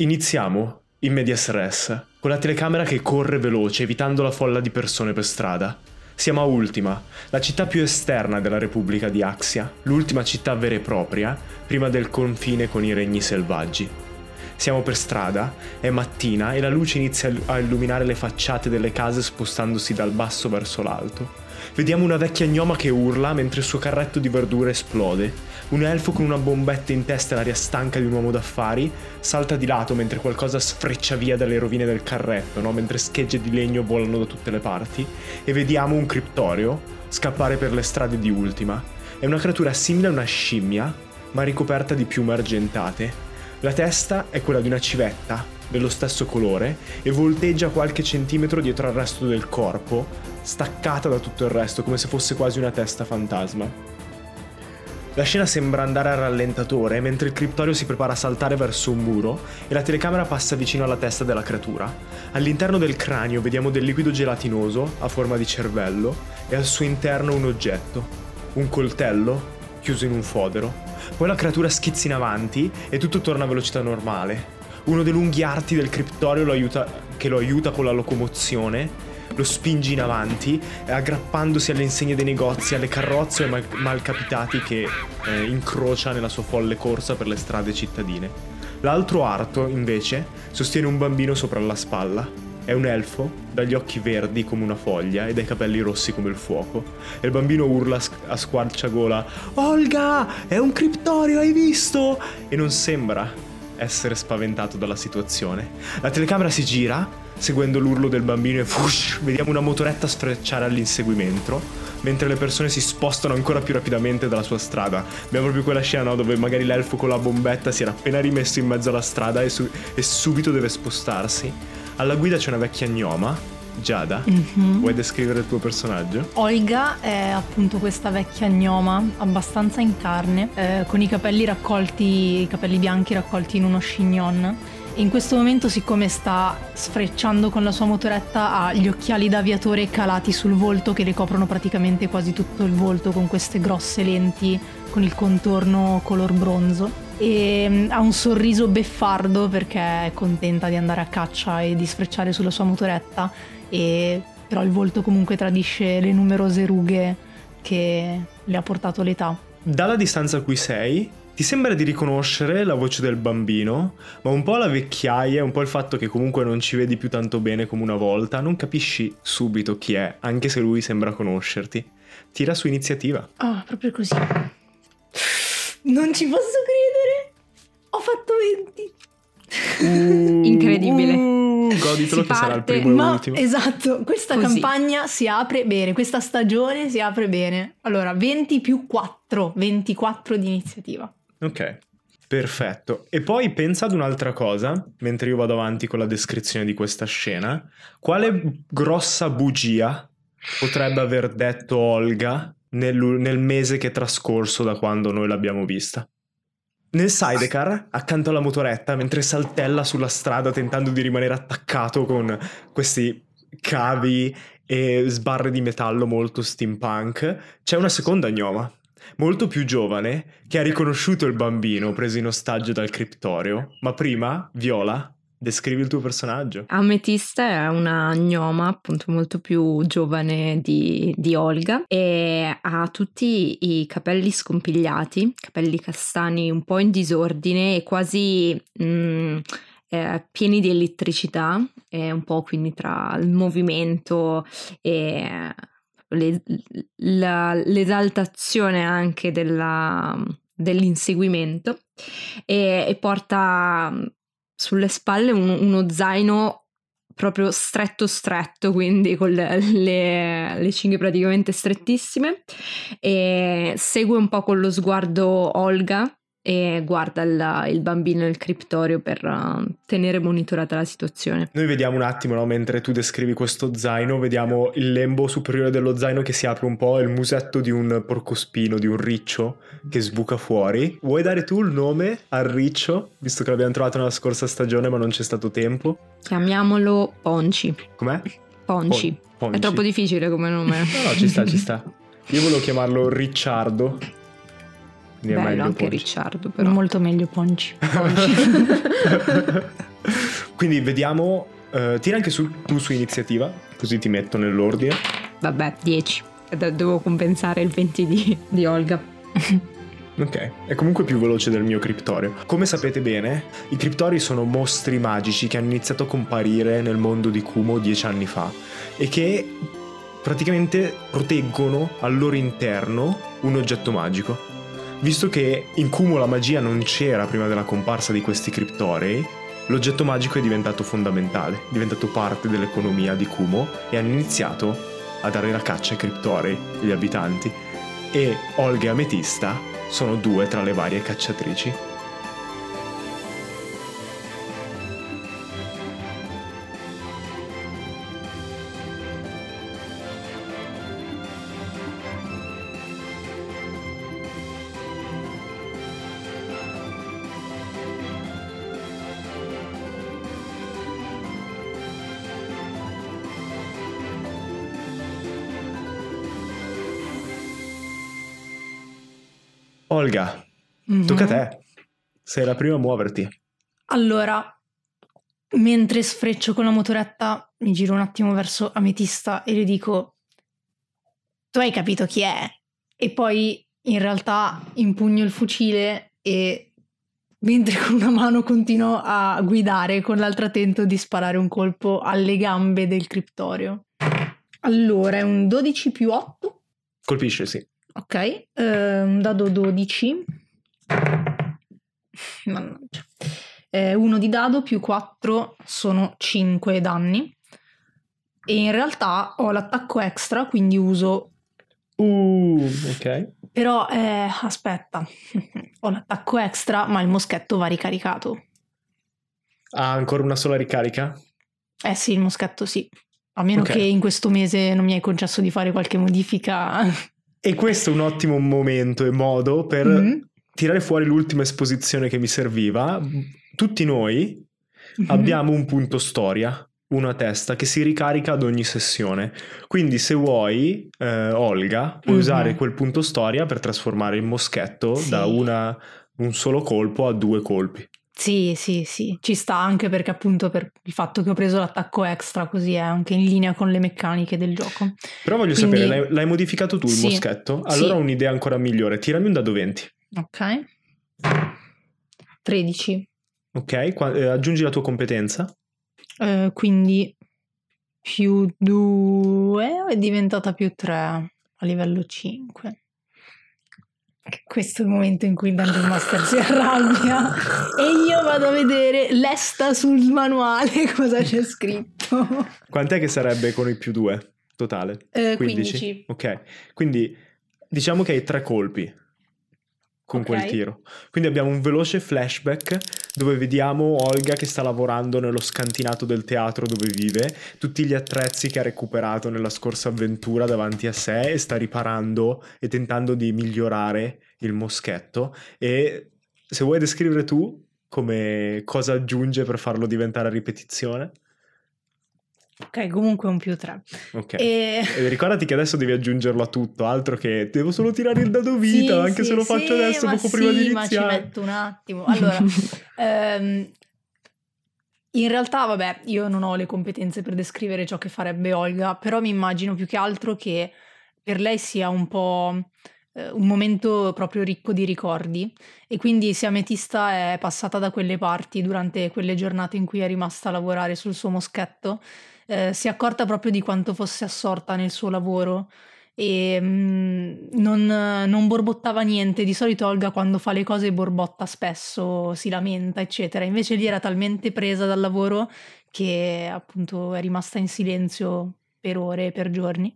Iniziamo in medias res, con la telecamera che corre veloce evitando la folla di persone per strada. Siamo a Ultima, la città più esterna della Repubblica di Axia, l'ultima città vera e propria prima del confine con i regni selvaggi. Siamo per strada, è mattina e la luce inizia a illuminare le facciate delle case spostandosi dal basso verso l'alto. Vediamo una vecchia gnoma che urla mentre il suo carretto di verdura esplode. Un elfo con una bombetta in testa e l'aria stanca di un uomo d'affari salta di lato mentre qualcosa sfreccia via dalle rovine del carretto, no? mentre schegge di legno volano da tutte le parti. E vediamo un criptorio scappare per le strade di Ultima. È una creatura simile a una scimmia, ma ricoperta di piume argentate. La testa è quella di una civetta, dello stesso colore, e volteggia qualche centimetro dietro al resto del corpo, staccata da tutto il resto, come se fosse quasi una testa fantasma. La scena sembra andare a rallentatore mentre il criptorio si prepara a saltare verso un muro e la telecamera passa vicino alla testa della creatura. All'interno del cranio vediamo del liquido gelatinoso a forma di cervello e al suo interno un oggetto, un coltello chiuso in un fodero. Poi la creatura schizza in avanti e tutto torna a velocità normale. Uno dei lunghi arti del criptorio lo aiuta, che lo aiuta con la locomozione lo spinge in avanti, aggrappandosi alle insegne dei negozi, alle carrozze e ai mal- malcapitati che eh, incrocia nella sua folle corsa per le strade cittadine. L'altro arto, invece, sostiene un bambino sopra la spalla. È un elfo, dagli occhi verdi come una foglia e dai capelli rossi come il fuoco. E il bambino urla a squarciagola: Olga! È un criptorio, hai visto? E non sembra essere spaventato dalla situazione. La telecamera si gira seguendo l'urlo del bambino e fush, vediamo una motoretta sfrecciare all'inseguimento, mentre le persone si spostano ancora più rapidamente dalla sua strada. Abbiamo proprio quella scena no, dove magari l'elfo con la bombetta si era appena rimesso in mezzo alla strada e, su- e subito deve spostarsi. Alla guida c'è una vecchia gnoma, Giada, mm-hmm. vuoi descrivere il tuo personaggio? Olga è appunto questa vecchia gnoma, abbastanza in carne, eh, con i capelli raccolti, i capelli bianchi raccolti in uno chignon in questo momento, siccome sta sfrecciando con la sua motoretta, ha gli occhiali d'aviatore calati sul volto che le coprono praticamente quasi tutto il volto con queste grosse lenti con il contorno color bronzo. E mm, ha un sorriso beffardo perché è contenta di andare a caccia e di sfrecciare sulla sua motoretta, e però il volto comunque tradisce le numerose rughe che le ha portato l'età. Dalla distanza a cui sei, ti sembra di riconoscere la voce del bambino, ma un po' la vecchiaia, un po' il fatto che comunque non ci vedi più tanto bene come una volta, non capisci subito chi è, anche se lui sembra conoscerti. Tira su iniziativa. Ah, oh, proprio così. Non ci posso credere. Ho fatto 20. Uh, Incredibile. Uh, goditelo si che parte. sarà il primo Ma, e l'ultimo. Esatto, questa Così. campagna si apre bene, questa stagione si apre bene. Allora, 20 più 4, 24 di iniziativa. Ok, perfetto. E poi pensa ad un'altra cosa, mentre io vado avanti con la descrizione di questa scena. Quale grossa bugia potrebbe aver detto Olga nel, nel mese che è trascorso da quando noi l'abbiamo vista? Nel sidecar, accanto alla motoretta, mentre saltella sulla strada tentando di rimanere attaccato con questi cavi e sbarre di metallo molto steampunk, c'è una seconda gnoma molto più giovane, che ha riconosciuto il bambino preso in ostaggio dal criptorio. Ma prima, Viola, descrivi il tuo personaggio. Ametista è una gnoma, appunto molto più giovane di, di Olga, e ha tutti i capelli scompigliati, capelli castani un po' in disordine e quasi... Mm, eh, pieni di elettricità, eh, un po' quindi tra il movimento e le, la, l'esaltazione anche della, dell'inseguimento e, e, porta sulle spalle un, uno zaino proprio stretto stretto, quindi con le, le, le, cinghie praticamente strettissime e segue un po' con lo sguardo Olga e guarda il, il bambino nel criptorio per uh, tenere monitorata la situazione. Noi vediamo un attimo, no, mentre tu descrivi questo zaino, vediamo il lembo superiore dello zaino che si apre un po', il musetto di un porcospino, di un riccio che sbuca fuori. Vuoi dare tu il nome al riccio, visto che l'abbiamo trovato nella scorsa stagione ma non c'è stato tempo? Chiamiamolo Ponci. Com'è? Ponci. Pon- Ponci. È troppo difficile come nome. no, no, ci sta, ci sta. Io volevo chiamarlo Ricciardo. Quindi Bello anche Ponci. Ricciardo, però. Molto meglio Ponci. Ponci. Quindi vediamo, eh, tira anche su, tu su iniziativa, così ti metto nell'ordine. Vabbè, 10. Devo compensare il 20 di, di Olga. Ok, è comunque più veloce del mio criptorio. Come sapete bene, i criptori sono mostri magici che hanno iniziato a comparire nel mondo di Kumo dieci anni fa e che praticamente proteggono al loro interno un oggetto magico. Visto che in Kumo la magia non c'era prima della comparsa di questi criptorei, l'oggetto magico è diventato fondamentale, è diventato parte dell'economia di Kumo e hanno iniziato a dare la caccia ai criptorei, agli abitanti. E Olga e Ametista sono due tra le varie cacciatrici. Olga, Mhm. tocca a te. Sei la prima a muoverti. Allora, mentre sfreccio con la motoretta, mi giro un attimo verso Ametista e le dico: Tu hai capito chi è? E poi in realtà impugno il fucile e mentre con una mano continuo a guidare, con l'altra tento di sparare un colpo alle gambe del criptorio. Allora, è un 12 più 8. Colpisce, sì. Ok, eh, un dado 12. Mannaggia. Eh, uno di dado più 4 sono 5 danni. E in realtà ho l'attacco extra, quindi uso. Uh, ok. Però, eh, aspetta, ho l'attacco extra, ma il moschetto va ricaricato. Ha ancora una sola ricarica? Eh sì, il moschetto sì. A meno Ok. che in questo mese non mi hai concesso di fare qualche modifica. E questo è un ottimo momento e modo per Mhm. tirare fuori l'ultima esposizione che mi serviva. Tutti noi Mhm. abbiamo un punto storia, uno a testa, che si ricarica ad ogni sessione. Quindi se vuoi, eh, Olga, puoi Mhm. usare quel punto storia per trasformare il moschetto Sì. da una- un solo colpo a due colpi. Sì, sì, sì, ci sta anche perché appunto per il fatto che ho preso l'attacco extra così è anche in linea con le meccaniche del gioco. Però voglio Quindi- sapere, l'hai, l'hai modificato tu il Sì. moschetto? Allora Sì. ho un'idea ancora migliore. Tirami un dado 20. Ok. 13. Ok? Qua- eh, aggiungi la tua competenza. Eh, quindi più 2 è diventata più 3 a livello 5. Questo è il momento in cui il Dungeon Master si arrabbia e io vado a vedere lesta sul manuale cosa c'è scritto. Quant'è che sarebbe con il più 2 totale? Eh, 15. 15. Ok, quindi diciamo che hai tre colpi con Ok. quel tiro. Quindi abbiamo un veloce flashback dove vediamo Olga che sta lavorando nello scantinato del teatro dove vive, tutti gli attrezzi che ha recuperato nella scorsa avventura davanti a sé e sta riparando e tentando di migliorare il moschetto e se vuoi descrivere tu come cosa aggiunge per farlo diventare ripetizione. Ok, comunque un più 3. Ok. E... E ricordati che adesso devi aggiungerlo a tutto, altro che devo solo tirare il dado vita, Sì, anche sì, se lo sì, faccio adesso ma poco prima di sì, ma ci iniziare. metto un attimo. Allora, ehm, in realtà, vabbè, io non ho le competenze per descrivere ciò che farebbe Olga, però mi immagino più che altro che per lei sia un po' eh, un momento proprio ricco di ricordi e quindi se Ametista è passata da quelle parti durante quelle giornate in cui è rimasta a lavorare sul suo moschetto, eh, si è accorta proprio di quanto fosse assorta nel suo lavoro e mm, non, non borbottava niente. Di solito Olga quando fa le cose borbotta spesso, si lamenta, eccetera. Invece lì era talmente presa dal lavoro che appunto è rimasta in silenzio per ore, per giorni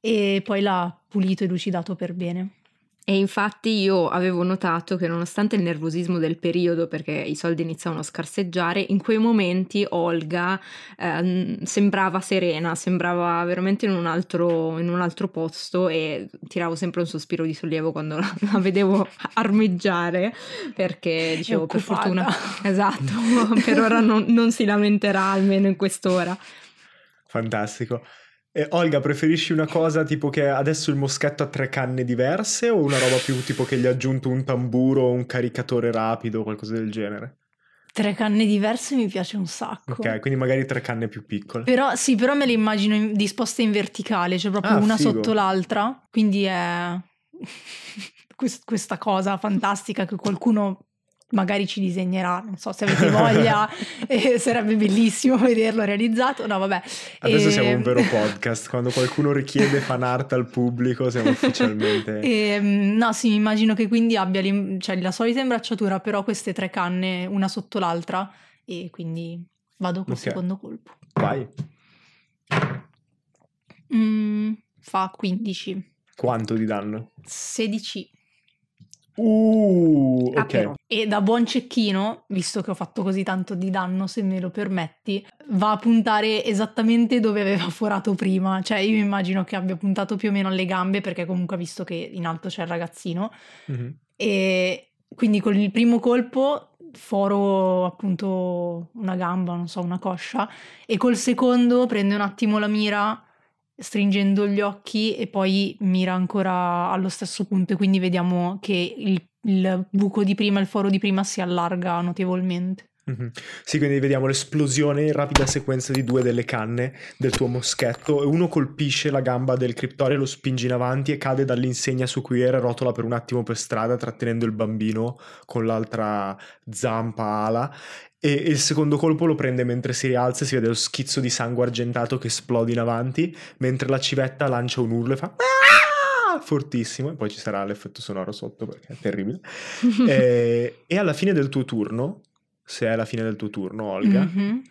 e poi l'ha pulito e lucidato per bene. E infatti io avevo notato che nonostante il nervosismo del periodo, perché i soldi iniziavano a scarseggiare, in quei momenti Olga ehm, sembrava serena, sembrava veramente in un, altro, in un altro posto e tiravo sempre un sospiro di sollievo quando la, la vedevo armeggiare, perché dicevo per occupata." fortuna, esatto, per ora non, non si lamenterà almeno in quest'ora. Fantastico. E Olga, preferisci una cosa tipo che adesso il moschetto ha tre canne diverse o una roba più tipo che gli ha aggiunto un tamburo o un caricatore rapido o qualcosa del genere? Tre canne diverse mi piace un sacco. Ok, quindi magari tre canne più piccole. Però sì, però me le immagino in- disposte in verticale, cioè proprio Ah, una figo. sotto l'altra. Quindi è quest- questa cosa fantastica che qualcuno magari ci disegnerà. Non so se avete voglia, eh, sarebbe bellissimo vederlo realizzato. No, vabbè. Adesso E- siamo un vero podcast. Quando qualcuno richiede fan art al pubblico, siamo ufficialmente. E, mm, no, sì, mi immagino che quindi abbia cioè, la solita imbracciatura, però queste tre canne una sotto l'altra. E quindi vado col Ok. secondo colpo. Vai. Mm, fa 15. Quanto di danno? 16. Uh, Ah, ok. però. E da buon cecchino, visto che ho fatto così tanto di danno, se me lo permetti, va a puntare esattamente dove aveva forato prima. Cioè, io immagino che abbia puntato più o meno alle gambe, perché comunque ha visto che in alto c'è il ragazzino. Mhm. E quindi con il primo colpo foro appunto una gamba, non so, una coscia. E col secondo prende un attimo la mira, stringendo gli occhi, e poi mira ancora allo stesso punto. E quindi vediamo che il, il buco di prima, il foro di prima si allarga notevolmente. Mhm. Sì, quindi vediamo l'esplosione in rapida sequenza di due delle canne del tuo moschetto e uno colpisce la gamba del criptore, lo spinge in avanti e cade dall'insegna su cui era, rotola per un attimo per strada trattenendo il bambino con l'altra zampa ala e il secondo colpo lo prende mentre si rialza e si vede lo schizzo di sangue argentato che esplode in avanti mentre la civetta lancia un urlo e fa "Ah!" fortissimo e poi ci sarà l'effetto sonoro sotto perché è terribile e, e alla fine del tuo turno se è la fine del tuo turno Olga Mhm.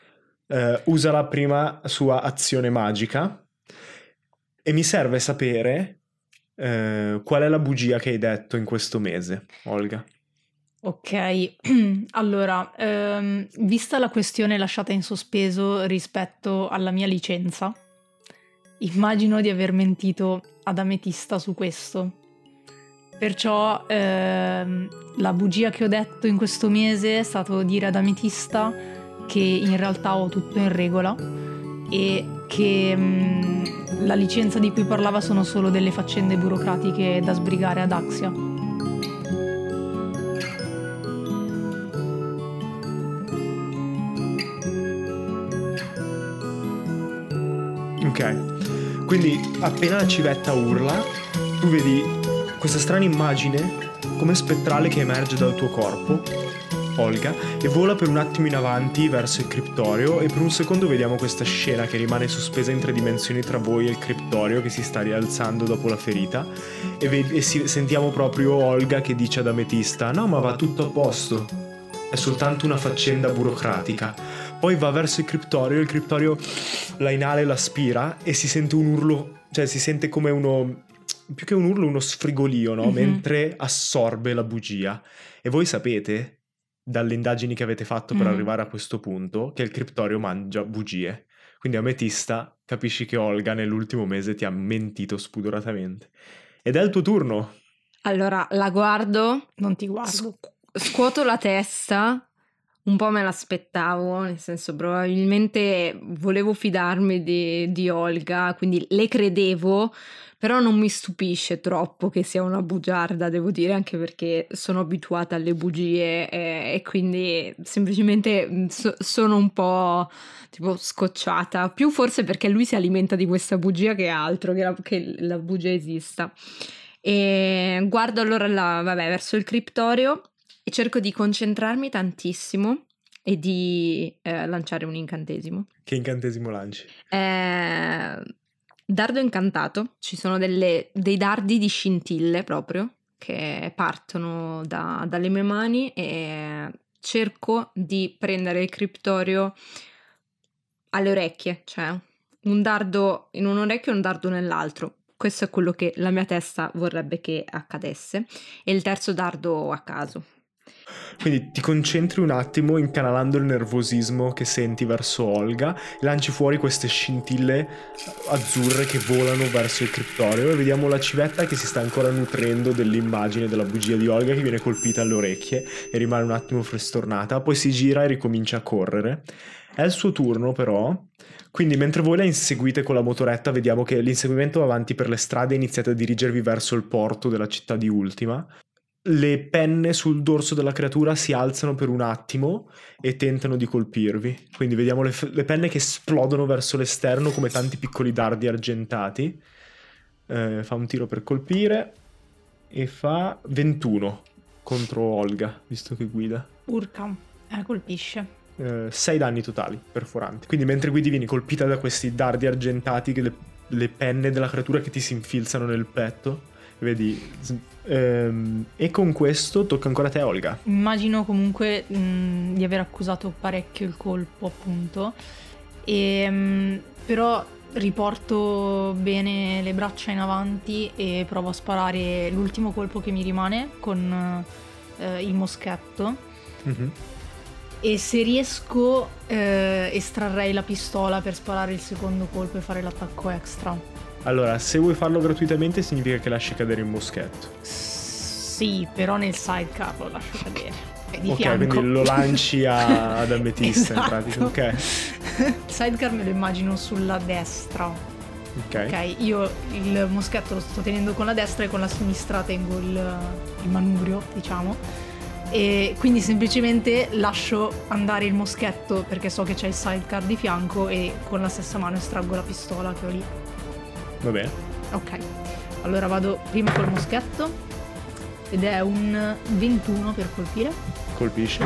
eh, usa la prima sua azione magica e mi serve sapere eh, qual è la bugia che hai detto in questo mese, Olga. Ok, allora, ehm, vista la questione lasciata in sospeso rispetto alla mia licenza, immagino di aver mentito ad Ametista su questo. Perciò ehm, la bugia che ho detto in questo mese è stato dire ad Ametista che in realtà ho tutto in regola e che mm, la licenza di cui parlava sono solo delle faccende burocratiche da sbrigare ad Axia. Ok, quindi appena la civetta urla, tu vedi questa strana immagine come spettrale che emerge dal tuo corpo, Olga, e vola per un attimo in avanti verso il criptorio e per un secondo vediamo questa scena che rimane sospesa in tre dimensioni tra voi e il criptorio che si sta rialzando dopo la ferita e, ved- e si- sentiamo proprio Olga che dice ad Ametista no ma va tutto a posto, è soltanto una faccenda burocratica. Poi va verso il criptorio il criptorio la inala e la spira e si sente un urlo, cioè si sente come uno, più che un urlo, uno sfrigolio, no? Mhm. Mentre assorbe la bugia. E voi sapete, dalle indagini che avete fatto per Mhm. arrivare a questo punto, che il criptorio mangia bugie. Quindi Ametista capisci che Olga nell'ultimo mese ti ha mentito spudoratamente. Ed è il tuo turno. Allora, la guardo, Non ti guardo. scu- scuoto la testa, un po' me l'aspettavo, nel senso probabilmente volevo fidarmi di, di Olga, quindi le credevo, però non mi stupisce troppo che sia una bugiarda, devo dire, anche perché sono abituata alle bugie eh, e quindi semplicemente mm, so- sono un po' tipo scocciata, più forse perché lui si alimenta di questa bugia che altro, che la, che la bugia esista. E guardo allora la- vabbè, verso il criptorio e cerco di concentrarmi tantissimo e di eh, lanciare un incantesimo. Che incantesimo lanci? Eh, dardo incantato, ci sono delle- dei dardi di scintille proprio che partono da- dalle mie mani e cerco di prendere il criptorio alle orecchie, cioè un dardo in un orecchio e un dardo nell'altro. Questo è quello che la mia testa vorrebbe che accadesse e il terzo dardo a caso. Quindi ti concentri un attimo incanalando il nervosismo che senti verso Olga lanci fuori queste scintille azzurre che volano verso il criptorio e vediamo la civetta che si sta ancora nutrendo dell'immagine della bugia di Olga che viene colpita alle orecchie e rimane un attimo frestornata, poi si gira e ricomincia a correre. È il suo turno però, quindi mentre voi la inseguite con la motoretta vediamo che l'inseguimento va avanti per le strade e iniziate a dirigervi verso il porto della città di Ultima le penne sul dorso della creatura si alzano per un attimo e tentano di colpirvi. Quindi vediamo le, f- le penne che esplodono verso l'esterno come tanti piccoli dardi argentati. Eh, fa un tiro per colpire e fa 21 contro Olga, visto che guida. Urca, eh, colpisce. 6 danni totali perforanti. Quindi mentre guidi vieni colpita da questi dardi argentati, che le, le penne della creatura che ti si infilzano nel petto. Vedi. ehm, e con questo tocca ancora a te, Olga. Immagino comunque mh, di aver accusato parecchio il colpo, appunto. E, mh, però riporto bene le braccia in avanti e provo a sparare l'ultimo colpo che mi rimane con eh, il moschetto. Mhm. E se riesco, eh, estrarrei la pistola per sparare il secondo colpo e fare l'attacco extra. Allora, se vuoi farlo gratuitamente, significa che lasci cadere il moschetto. Sì, però nel sidecar lo lascio cadere. È di ok, fianco. quindi lo lanci a- ad ametista in Esatto. pratica. Ok. Sidecar me lo immagino sulla destra. Ok. Ok, io il moschetto lo sto tenendo con la destra e con la sinistra tengo il, il manubrio, diciamo. E quindi semplicemente lascio andare il moschetto perché so che c'è il sidecar di fianco e con la stessa mano estraggo la pistola che ho lì. Va bene. Ok, allora vado prima col moschetto ed è un 21 per colpire. Colpisce.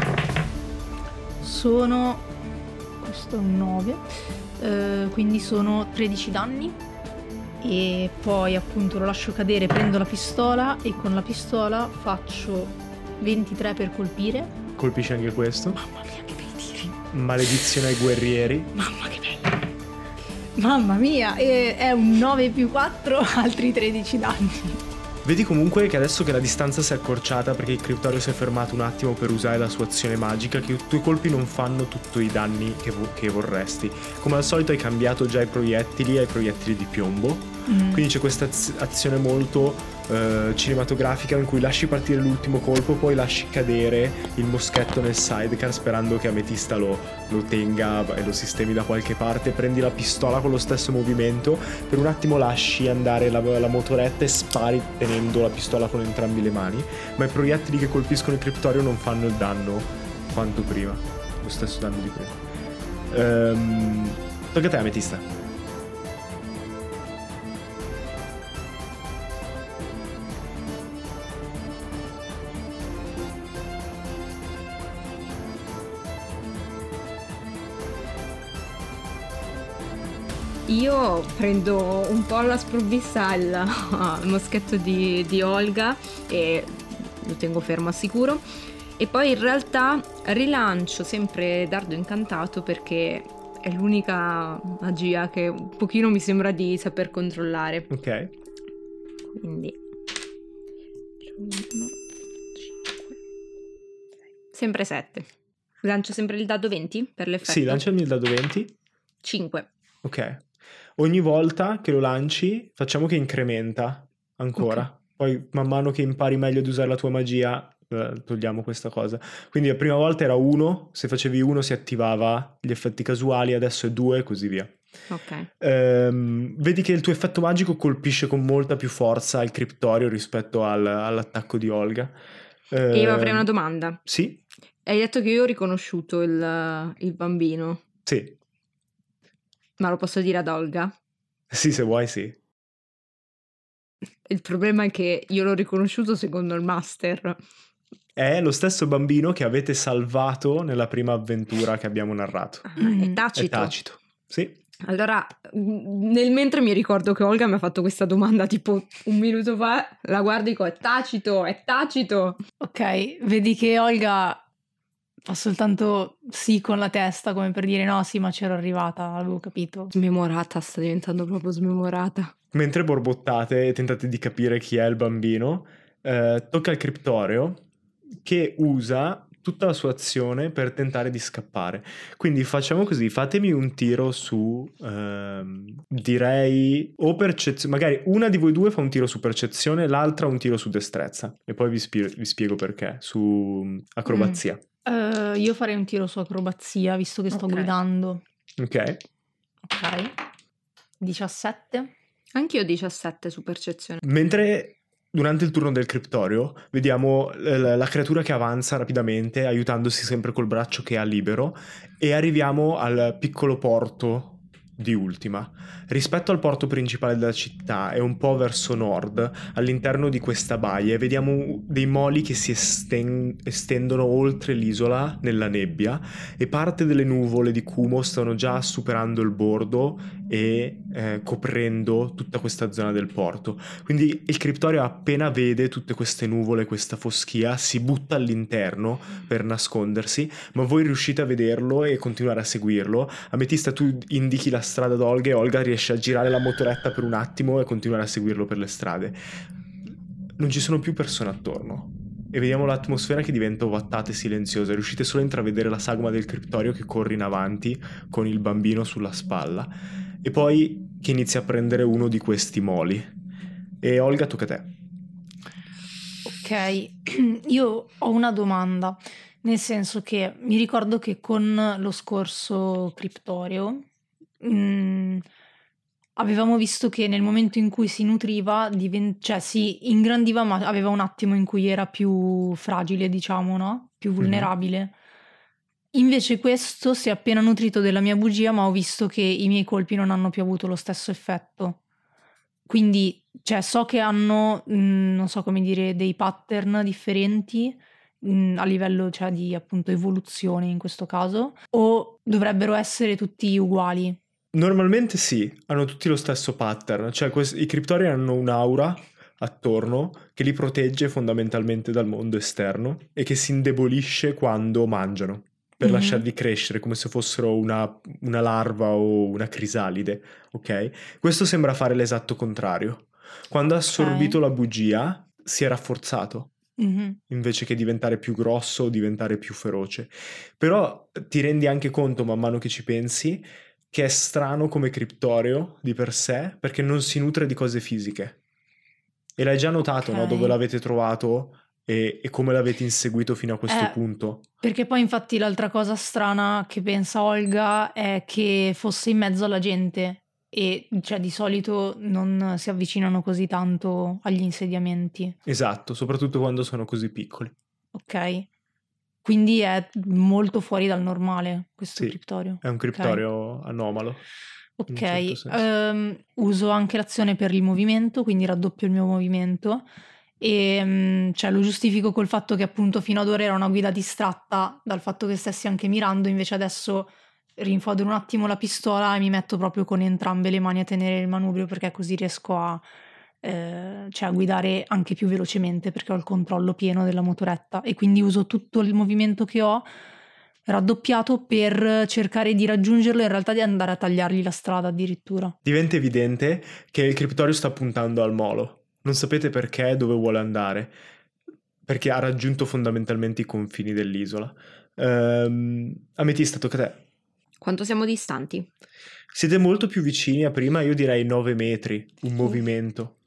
Sono... questo è un 9, eh, quindi sono 13 danni. E poi appunto lo lascio cadere, prendo la pistola e con la pistola faccio 23 per colpire. Colpisce anche questo. Mamma mia che bei tiri! Maledizione ai guerrieri. Mamma che bello! Mamma mia, è un 9 più 4, altri 13 danni. Vedi comunque che adesso che la distanza si è accorciata perché il criptorio si è fermato un attimo per usare la sua azione magica, che i tuoi colpi non fanno tutti i danni che, vo- che vorresti. Come al solito hai cambiato già i proiettili ai proiettili di piombo. Quindi c'è questa az- azione molto eh, cinematografica in cui lasci partire l'ultimo colpo, poi lasci cadere il moschetto nel sidecar sperando che Ametista lo, lo tenga e lo sistemi da qualche parte. Prendi la pistola con lo stesso movimento, per un attimo lasci andare la, la motoretta e spari tenendo la pistola con entrambi le mani, ma i proiettili che colpiscono il criptorio non fanno il danno quanto prima, lo stesso danno di prima. Ehm, tocca a te Ametista. Io prendo un po' alla sprovvista il, moschetto di, di Olga e lo tengo fermo al sicuro. E poi in realtà rilancio sempre Dardo Incantato perché è l'unica magia che un pochino mi sembra di saper controllare. Ok. Quindi... uno, cinque, Sempre 7. Lancio sempre il dado 20 per l'effetto? Sì, lanciami il dado 20. 5. Ok. Ogni volta che lo lanci, facciamo che incrementa ancora. Ok. Poi, man mano che impari meglio ad usare la tua magia, eh, togliamo questa cosa. Quindi la prima volta era 1, se facevi 1 si attivava gli effetti casuali, adesso è 2 e così via. Ok. Ehm, vedi che il tuo effetto magico colpisce con molta più forza il criptorio rispetto al- all'attacco di Olga. E io avrei Ehm, una domanda. Sì, Hai detto che io ho riconosciuto il, il bambino, sì, ma lo posso dire ad Olga? sì, se vuoi, sì. Il problema è che io l'ho riconosciuto secondo il master. È lo stesso bambino che avete salvato nella prima avventura che abbiamo narrato. Ah, Mm. È È tacito. tacito. Sì. Allora, m- nel mentre mi ricordo che Olga mi ha fatto questa domanda tipo un minuto fa, la guardo e dico è tacito, è tacito. Ok, vedi che Olga fa soltanto sì con la testa, come per dire no, sì, ma c'ero arrivata, avevo capito. Smemorata, sta diventando proprio smemorata. Mentre borbottate e tentate di capire chi è il bambino, eh, tocca al criptoreo che usa tutta la sua azione per tentare di scappare. Quindi facciamo così, fatemi un tiro su, ehm, direi, o percezione, magari una di voi due fa un tiro su percezione, l'altra un tiro su destrezza. E poi vi, spie- vi spiego perché, su mm, acrobazia. Eh, io farei un tiro su acrobazia, visto che sto Ok. guidando. Ok? Ok. 17. Anch'io 17 su percezione. Mentre durante il turno del criptorio vediamo la, la creatura che avanza rapidamente aiutandosi sempre col braccio che ha libero e arriviamo al piccolo porto di Ultima. Rispetto al porto principale della città è un po' verso nord, all'interno di questa baia, vediamo dei moli che si esten- estendono oltre l'isola nella nebbia e parte delle nuvole di Kumo stanno già superando il bordo e eh, coprendo tutta questa zona del porto. Quindi il criptorio appena vede tutte queste nuvole, questa foschia, si butta all'interno per nascondersi, ma voi riuscite a vederlo e continuare a seguirlo. Ametista tu indichi la ad Olga e Olga riesce a girare la motoretta per un attimo e continuare a seguirlo per le strade. Non ci sono più persone attorno. E vediamo l'atmosfera che diventa ovattata e silenziosa. Riuscite solo a intravedere la sagoma del criptorio che corre in avanti con il bambino sulla spalla. E poi che inizia a prendere uno di questi moli. E Olga, tocca a te. Ok, io ho una domanda. Nel senso che mi ricordo che con lo scorso criptorio mh, avevamo visto che nel momento in cui si nutriva, diven- cioè si ingrandiva, ma aveva un attimo in cui era più fragile, diciamo, no? Più vulnerabile. Invece questo si è appena nutrito della mia bugia, ma ho visto che i miei colpi non hanno più avuto lo stesso effetto. Quindi, cioè, so che hanno, mh, non so come dire, dei pattern differenti mh, a livello, cioè, di appunto evoluzione in questo caso, o dovrebbero essere tutti uguali. Normalmente sì, hanno tutti lo stesso pattern, cioè quest- i criptori hanno un'aura attorno che li protegge fondamentalmente dal mondo esterno e che si indebolisce quando mangiano per Mhm. lasciarli crescere come se fossero una, una larva o una crisalide, ok? Questo sembra fare l'esatto contrario. Quando ha assorbito la bugia si è rafforzato Mhm. invece che diventare più grosso o diventare più feroce. Però ti rendi anche conto man mano che ci pensi che è strano come criptoreo di per sé perché non si nutre di cose fisiche. E l'hai già notato, no? Ok. Dove l'avete trovato e, e come l'avete inseguito fino a questo Eh, punto. Perché poi infatti l'altra cosa strana che pensa Olga è che fosse in mezzo alla gente e cioè di solito non si avvicinano così tanto agli insediamenti, Esatto, soprattutto quando sono così piccoli. ok? Quindi è molto fuori dal normale questo Sì, criptorio. È un criptorio anomalo. Ok, certo ehm, uso anche l'azione per il movimento, quindi raddoppio il mio movimento e mm, cioè, lo giustifico col fatto che appunto fino ad ora era una guida distratta dal fatto che stessi anche mirando, invece adesso rinfodero un attimo la pistola e mi metto proprio con entrambe le mani a tenere il manubrio perché così riesco a, eh, cioè, a guidare anche più velocemente perché ho il controllo pieno della motoretta e quindi uso tutto il movimento che ho raddoppiato per cercare di raggiungerlo e in realtà di andare a tagliargli la strada addirittura. Diventa evidente che il criptorio sta puntando al molo. Non sapete perché e dove vuole andare. Perché ha raggiunto fondamentalmente i confini dell'isola. Ehm, Ametista, tocca a te. Quanto siamo distanti? Siete molto più vicini a prima, io direi 9 metri, un movimento.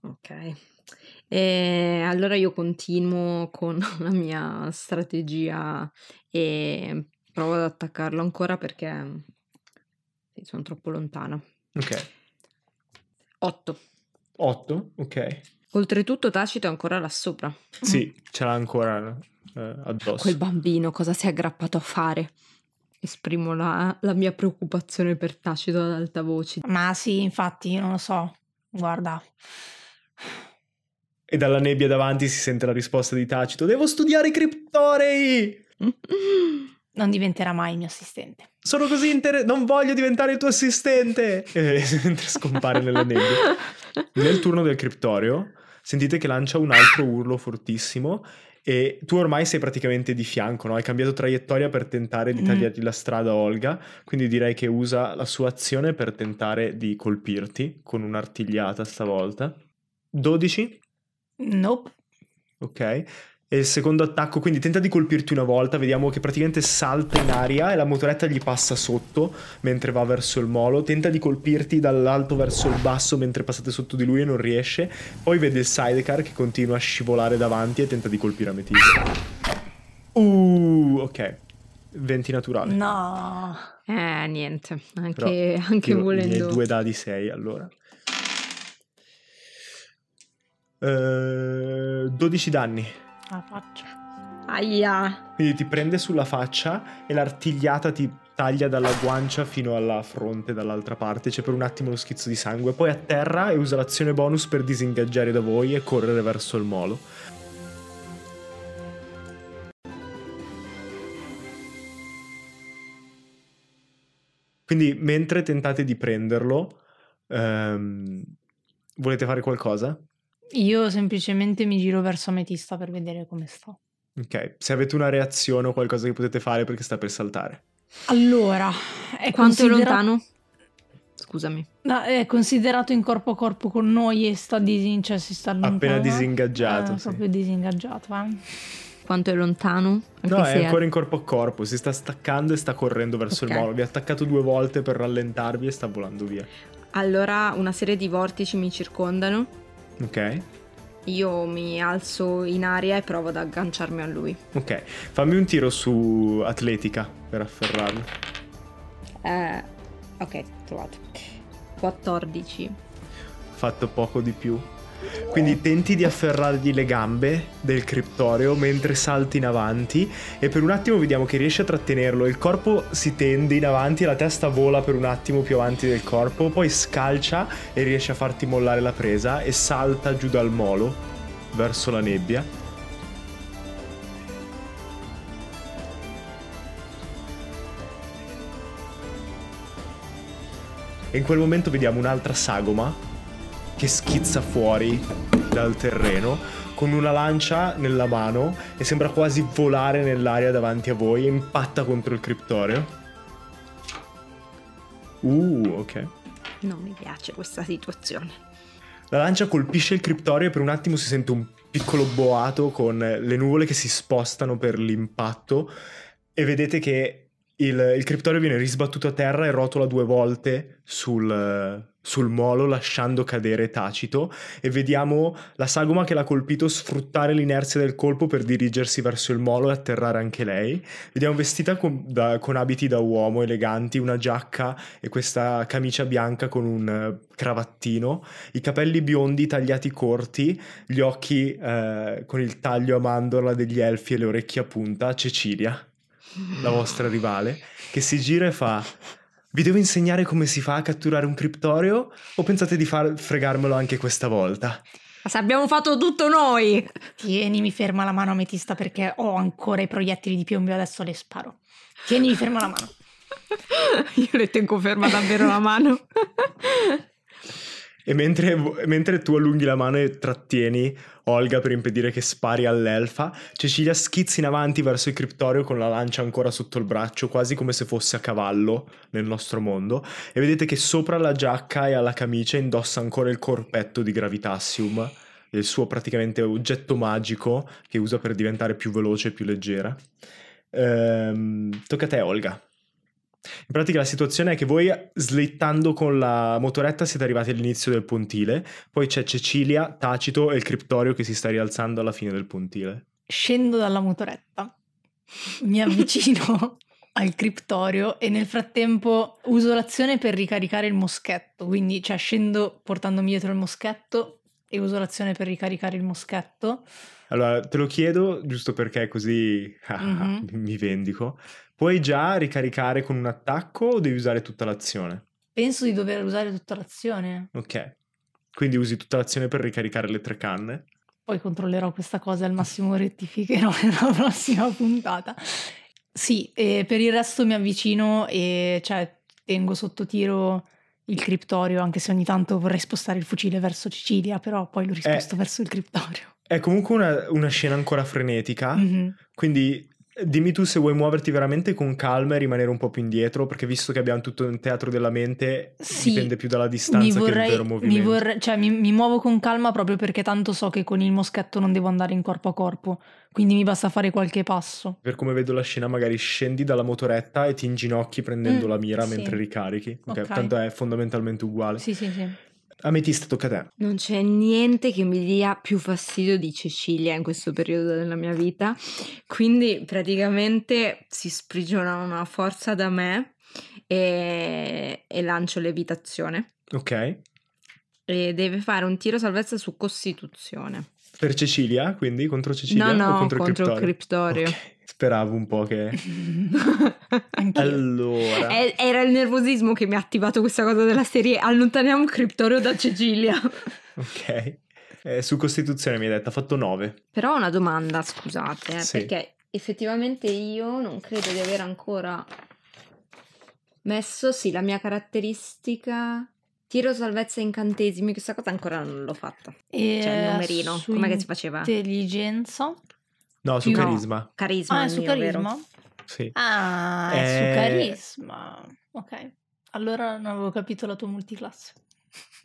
Ok. E allora io continuo con la mia strategia e provo ad attaccarlo ancora perché sì, sono troppo lontana. Ok. 8. 8, ok. Oltretutto Tacito è ancora là sopra. Sì, ce l'ha ancora eh, addosso. Quel bambino cosa si è aggrappato a fare? Esprimo la, la mia preoccupazione per Tacito ad alta voce. Ma sì, infatti, io non lo so. Guarda, E dalla nebbia davanti si sente la risposta di Tacito. Devo studiare i criptorei! non diventerà mai il mio assistente. Sono così inter... Non voglio diventare il tuo assistente! E mentre scompare nella nebbia. Nel turno del criptorio sentite che lancia un altro urlo fortissimo e tu ormai sei praticamente di fianco, no? Hai cambiato traiettoria per tentare di Mm. tagliargli la strada a Olga, quindi direi che usa la sua azione per tentare di colpirti con un'artigliata stavolta. 12, Nope. ok. E il secondo attacco, quindi tenta di colpirti una volta, vediamo che praticamente salta in aria e la motoretta gli passa sotto mentre va verso il molo, tenta di colpirti dall'alto verso il basso mentre passate sotto di lui e non riesce, poi vede il sidecar che continua a scivolare davanti e tenta di colpire Ametista. Uh, ok. 20 naturale. No. Eh, niente, Però anche, anche volendo... due dadi 6 allora. Eh, 12 danni. La faccia. Aia. Quindi ti prende sulla faccia e l'artigliata ti taglia dalla guancia fino alla fronte dall'altra parte. C'è per un attimo lo schizzo di sangue. Poi atterra e usa l'azione bonus per disingaggiare da voi e correre verso il molo. Quindi mentre tentate di prenderlo, ehm, volete fare qualcosa? Io semplicemente mi giro verso Ametista per vedere come sta. Ok, se avete una reazione o qualcosa che potete fare perché sta per saltare. Allora, è, Quanto è considera- lontano? Scusami. No, è considerato in corpo a corpo con noi e sta disin- cioè si sta Appena allontano- disingaggiato, Eh, sì. proprio disingaggiato, eh. Quanto è lontano? Anche No, se è ancora in corpo a corpo, si sta staccando e sta correndo verso Ok. il molo. Vi ha attaccato due volte per rallentarvi e sta volando via. Allora una serie di vortici mi circondano. Ok? Io mi alzo in aria e provo ad agganciarmi a lui. Ok. Fammi un tiro su atletica per afferrarlo. Eh, ok, trovato. 14. Fatto poco di più. Quindi tenti di afferrargli le gambe del criptoreo mentre salti in avanti e per un attimo vediamo che riesci a trattenerlo. Il corpo si tende in avanti la testa vola per un attimo più avanti del corpo, poi scalcia e riesce a farti mollare la presa e salta giù dal molo verso la nebbia. E in quel momento vediamo un'altra sagoma che schizza fuori dal terreno con una lancia nella mano e sembra quasi volare nell'aria davanti a voi e impatta contro il criptoreo. Uh, ok. Non mi piace questa situazione. La lancia colpisce il criptoreo e per un attimo si sente un piccolo boato con le nuvole che si spostano per l'impatto e vedete che il, il criptoreo viene risbattuto a terra e rotola due volte sul, sul molo lasciando cadere Tacito e vediamo la sagoma che l'ha colpito sfruttare l'inerzia del colpo per dirigersi verso il molo e atterrare anche lei. Vediamo vestita con, da- con abiti da uomo eleganti, una giacca e questa camicia bianca con un eh, cravattino, i capelli biondi tagliati corti, gli occhi eh, con il taglio a mandorla degli elfi e le orecchie a punta, Cecilia la vostra rivale, che si gira e fa: Vi devo insegnare come si fa a catturare un criptoreo? O pensate di far fregarmelo anche questa volta? Ma se abbiamo fatto tutto noi! Tieni, mi ferma la mano Ametista perché ho ancora i proiettili di piombo e adesso le sparo. Tieni, mi ferma la mano. Io le tengo ferma davvero la mano. E mentre, mentre tu allunghi la mano e trattieni Olga per impedire che spari all'elfa, Cecilia schizza in avanti verso il criptoreo con la lancia ancora sotto il braccio, quasi come se fosse a cavallo nel nostro mondo. E vedete che sopra la giacca e alla camicia indossa ancora il corpetto di Gravitassium, il suo praticamente oggetto magico che usa per diventare più veloce e più leggera. Ehm, tocca a te, Olga. In pratica la situazione è che voi slittando con la motoretta siete arrivati all'inizio del pontile, poi c'è Cecilia, Tacito e il criptorio che si sta rialzando alla fine del pontile. Scendo dalla motoretta, mi avvicino al criptorio e nel frattempo uso l'azione per ricaricare il moschetto. Quindi, cioè, scendo portandomi dietro il moschetto e uso l'azione per ricaricare il moschetto. Allora, te lo chiedo giusto perché così Mhm. mi vendico. Puoi già ricaricare con un attacco o devi usare tutta l'azione? Penso di dover usare tutta l'azione. Ok. Quindi usi tutta l'azione per ricaricare le tre canne? Poi controllerò questa cosa e al massimo rettificherò nella prossima puntata. Sì, e per il resto mi avvicino e cioè, tengo sotto tiro il criptorio, anche se ogni tanto vorrei spostare il fucile verso Cecilia, però poi lo risposto verso il criptorio. È comunque una, una scena ancora frenetica, Mhm. quindi dimmi tu se vuoi muoverti veramente con calma e rimanere un po' più indietro, perché visto che abbiamo tutto un teatro della mente, Sì, dipende più dalla distanza Mi che il vorrei, vero mi, movimento. vorrei- cioè, mi, mi muovo con calma proprio perché tanto so che con il moschetto non devo andare in corpo a corpo, quindi mi basta fare qualche passo. Per come vedo la scena, magari scendi dalla motoretta e ti inginocchi prendendo Mm, la mira sì. mentre ricarichi. Ok, Ok. tanto è fondamentalmente uguale. Sì, sì, sì. Ametista, tocca a te. Non c'è niente che mi dia più fastidio di Cecilia in questo periodo della mia vita, quindi praticamente si sprigiona una forza da me e, e lancio levitazione. Ok. E deve fare un tiro salvezza su Costituzione. Per Cecilia, quindi contro Cecilia no, no, o contro, contro Criptorio? Criptorio. Ok, Speravo un po' che... Anch'io. Allora... Eh, Era il nervosismo che mi ha attivato questa cosa della serie. Allontaniamo Criptorio da Cecilia. Ok. Eh, su Costituzione mi hai detto, ha fatto 9. Però ho una domanda, scusate, eh, Sì. perché effettivamente io non credo di aver ancora messo, sì, la mia caratteristica tiro salvezza incantesimi, questa cosa ancora non l'ho fatta. E Cioè il numerino, com'è che si faceva? Intelligenza. No, su Più- Carisma. Carisma Ah, è su mio, vero? Sì. Ah, è Eh, su carisma. Ok. Allora non avevo capito la tua multiclasse.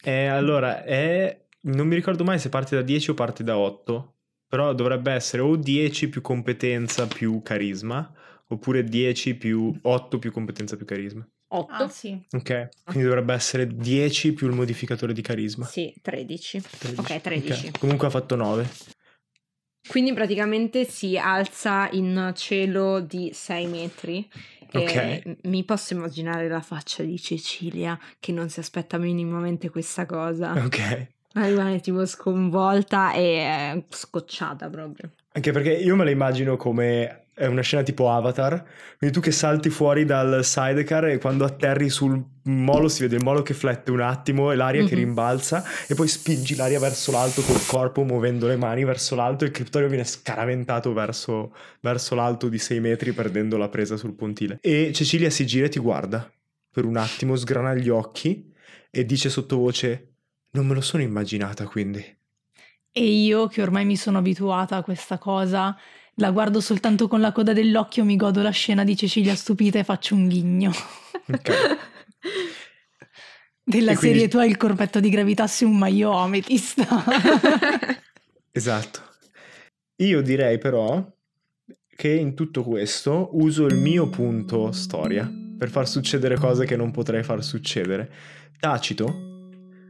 Eh, allora, è... non mi ricordo mai se parte da 10 o parte da 8, però dovrebbe essere o 10 più competenza più carisma, oppure 10 più 8 più competenza più carisma. 8? Ah, sì. Ok, quindi dovrebbe essere 10 più il modificatore di carisma. Sì, 13. 13. Ok, 13. Ok, Comunque ha fatto 9. Quindi praticamente si alza in cielo di 6 metri. E Ok. mi posso immaginare la faccia di Cecilia che non si aspetta minimamente questa cosa. Ok. Ma rimane tipo sconvolta e eh, scocciata proprio. Anche perché io me la immagino come è una scena tipo Avatar, quindi tu che salti fuori dal sidecar e quando atterri sul molo si vede il molo che flette un attimo e l'aria che Mhm. rimbalza e poi spingi l'aria verso l'alto col corpo muovendo le mani verso l'alto e il criptorio viene scaraventato verso, verso l'alto di 6 metri perdendo la presa sul pontile. E Cecilia si gira e ti guarda per un attimo, sgrana gli occhi e dice sottovoce non me lo sono immaginata quindi. E io, che ormai mi sono abituata a questa cosa, la guardo soltanto con la coda dell'occhio, mi godo la scena di Cecilia stupita e faccio un ghigno. Ok. Della quindi- serie tu hai il corpetto di Gravitassium, ma io ho Amethyst. Esatto. Io direi però che in tutto questo uso il mio punto storia per far succedere cose che non potrei far succedere. Tacito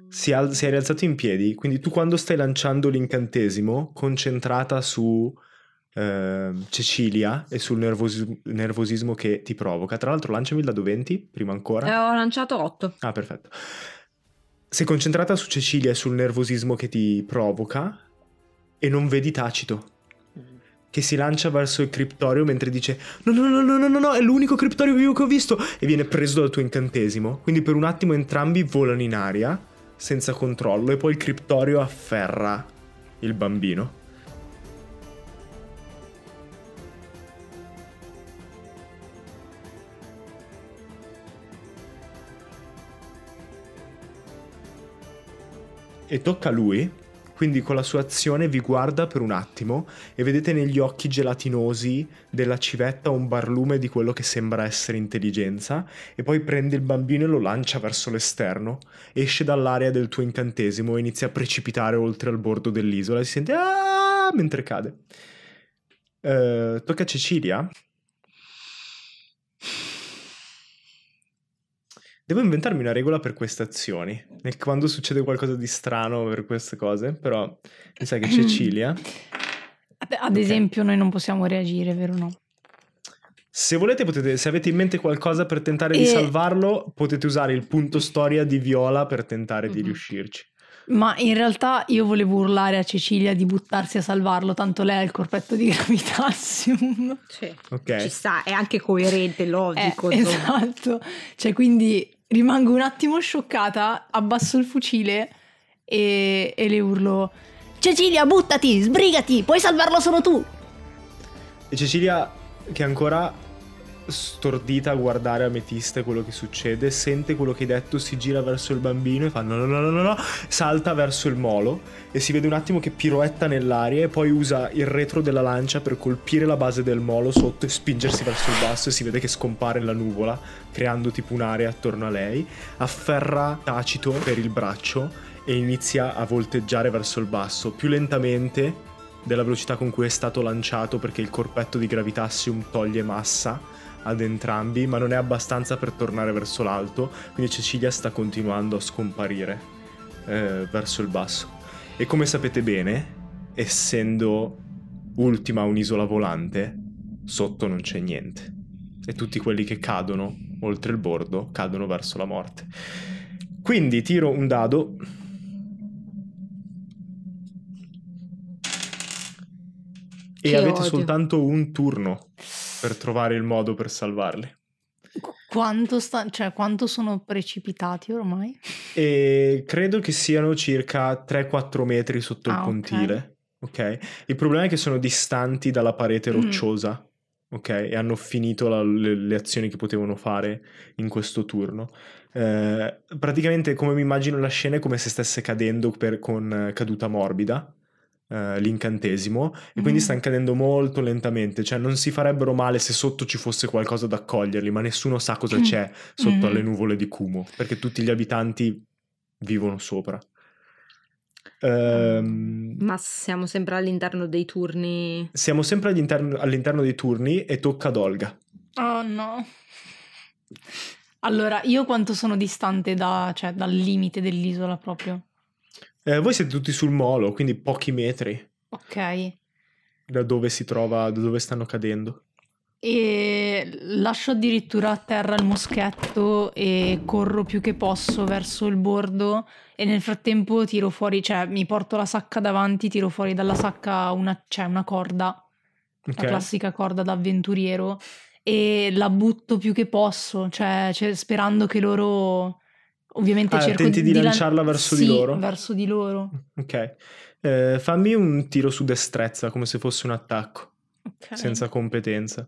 si, al- si è rialzato in piedi, quindi tu quando stai lanciando l'incantesimo, concentrata su eh, Cecilia e sul nervosi- nervosismo che ti provoca. Tra l'altro lanciami il dado 20, prima ancora. Eh, ho lanciato 8. Ah, perfetto. Sei concentrata su Cecilia e sul nervosismo che ti provoca e non vedi Tacito che si lancia verso il criptorio mentre dice no no no no no no no è l'unico criptorio vivo che ho visto e viene preso dal tuo incantesimo. Quindi per un attimo entrambi volano in aria senza controllo e poi il criptorio afferra il bambino. E tocca a lui, quindi con la sua azione vi guarda per un attimo e vedete negli occhi gelatinosi della civetta un barlume di quello che sembra essere intelligenza e poi prende il bambino e lo lancia verso l'esterno, esce dall'area del tuo incantesimo e inizia a precipitare oltre al bordo dell'isola e si sente "Ah!" mentre cade. Eh, tocca a Cecilia. Devo inventarmi una regola per queste azioni. Nel- Quando succede qualcosa di strano per queste cose, però mi sa che Cecilia. Ad- Ad Ok. esempio, noi non possiamo reagire, vero no? Se volete, potete, se avete in mente qualcosa per tentare di E- salvarlo, potete usare il punto storia di Viola per tentare di Mhm. riuscirci. Ma in realtà io volevo urlare a Cecilia di buttarsi a salvarlo, tanto lei ha il corpetto di Gravitassium. Sì. Ok. Ci sta, è anche coerente, Eh, logico. insomma. esatto. Cioè, quindi rimango un attimo scioccata, abbasso il fucile e, e le urlo: Cecilia, buttati, sbrigati, puoi salvarlo solo tu. E Cecilia, che è ancora stordita a guardare Ametista e quello che succede, sente quello che hai detto, si gira verso il bambino e fa no no no no no, no, salta verso il molo e si vede un attimo che piroetta nell'aria e poi usa il retro della lancia per colpire la base del molo sotto e spingersi verso il basso e si vede che scompare nella nuvola, creando tipo un'area attorno a lei, afferra Tacito per il braccio e inizia a volteggiare verso il basso, più lentamente della velocità con cui è stato lanciato perché il corpetto di Gravitassium toglie massa ad entrambi, ma non è abbastanza per tornare verso l'alto, quindi Cecilia sta continuando a scomparire eh, verso il basso. E come sapete bene, essendo ultima un'isola volante, sotto non c'è niente. E tutti quelli che cadono oltre il bordo cadono verso la morte. Quindi tiro un dado. E che avete odio. soltanto un turno per trovare il modo per salvarli. Quanto, sta- cioè, quanto sono precipitati ormai? E credo che siano circa 3-4 metri sotto il Ah, ok. pontile. Ok. Il problema è che sono distanti dalla parete Mm. rocciosa. Ok. E hanno finito la- le, le azioni che potevano fare in questo turno. Eh, praticamente, come mi immagino la scena, è come se stesse cadendo per- con eh, caduta morbida. Eh, l'incantesimo e quindi Mm. stanno cadendo molto lentamente cioè non si farebbero male se sotto ci fosse qualcosa da accoglierli ma nessuno sa cosa Mm. c'è sotto Mhm. alle nuvole di Kumo perché tutti gli abitanti vivono sopra. Ehm, Ma siamo sempre all'interno dei turni. siamo sempre all'interno, all'interno dei turni e tocca ad Olga. Oh no. Allora, io quanto sono distante da- cioè, dal limite dell'isola proprio? Eh, voi siete tutti sul molo, quindi pochi metri Ok. da dove si trova, da dove stanno cadendo. E lascio addirittura a terra il moschetto e corro più che posso verso il bordo e nel frattempo tiro fuori, cioè mi porto la sacca davanti, tiro fuori dalla sacca una, cioè una corda, Ok? la classica corda da avventuriero e la butto più che posso, cioè, cioè, sperando che loro ovviamente Ah, cerco tenti di lan- lanciarla verso di Sì, loro? verso di loro. Ok. Eh, fammi un tiro su destrezza come se fosse un attacco, Ok. senza competenza.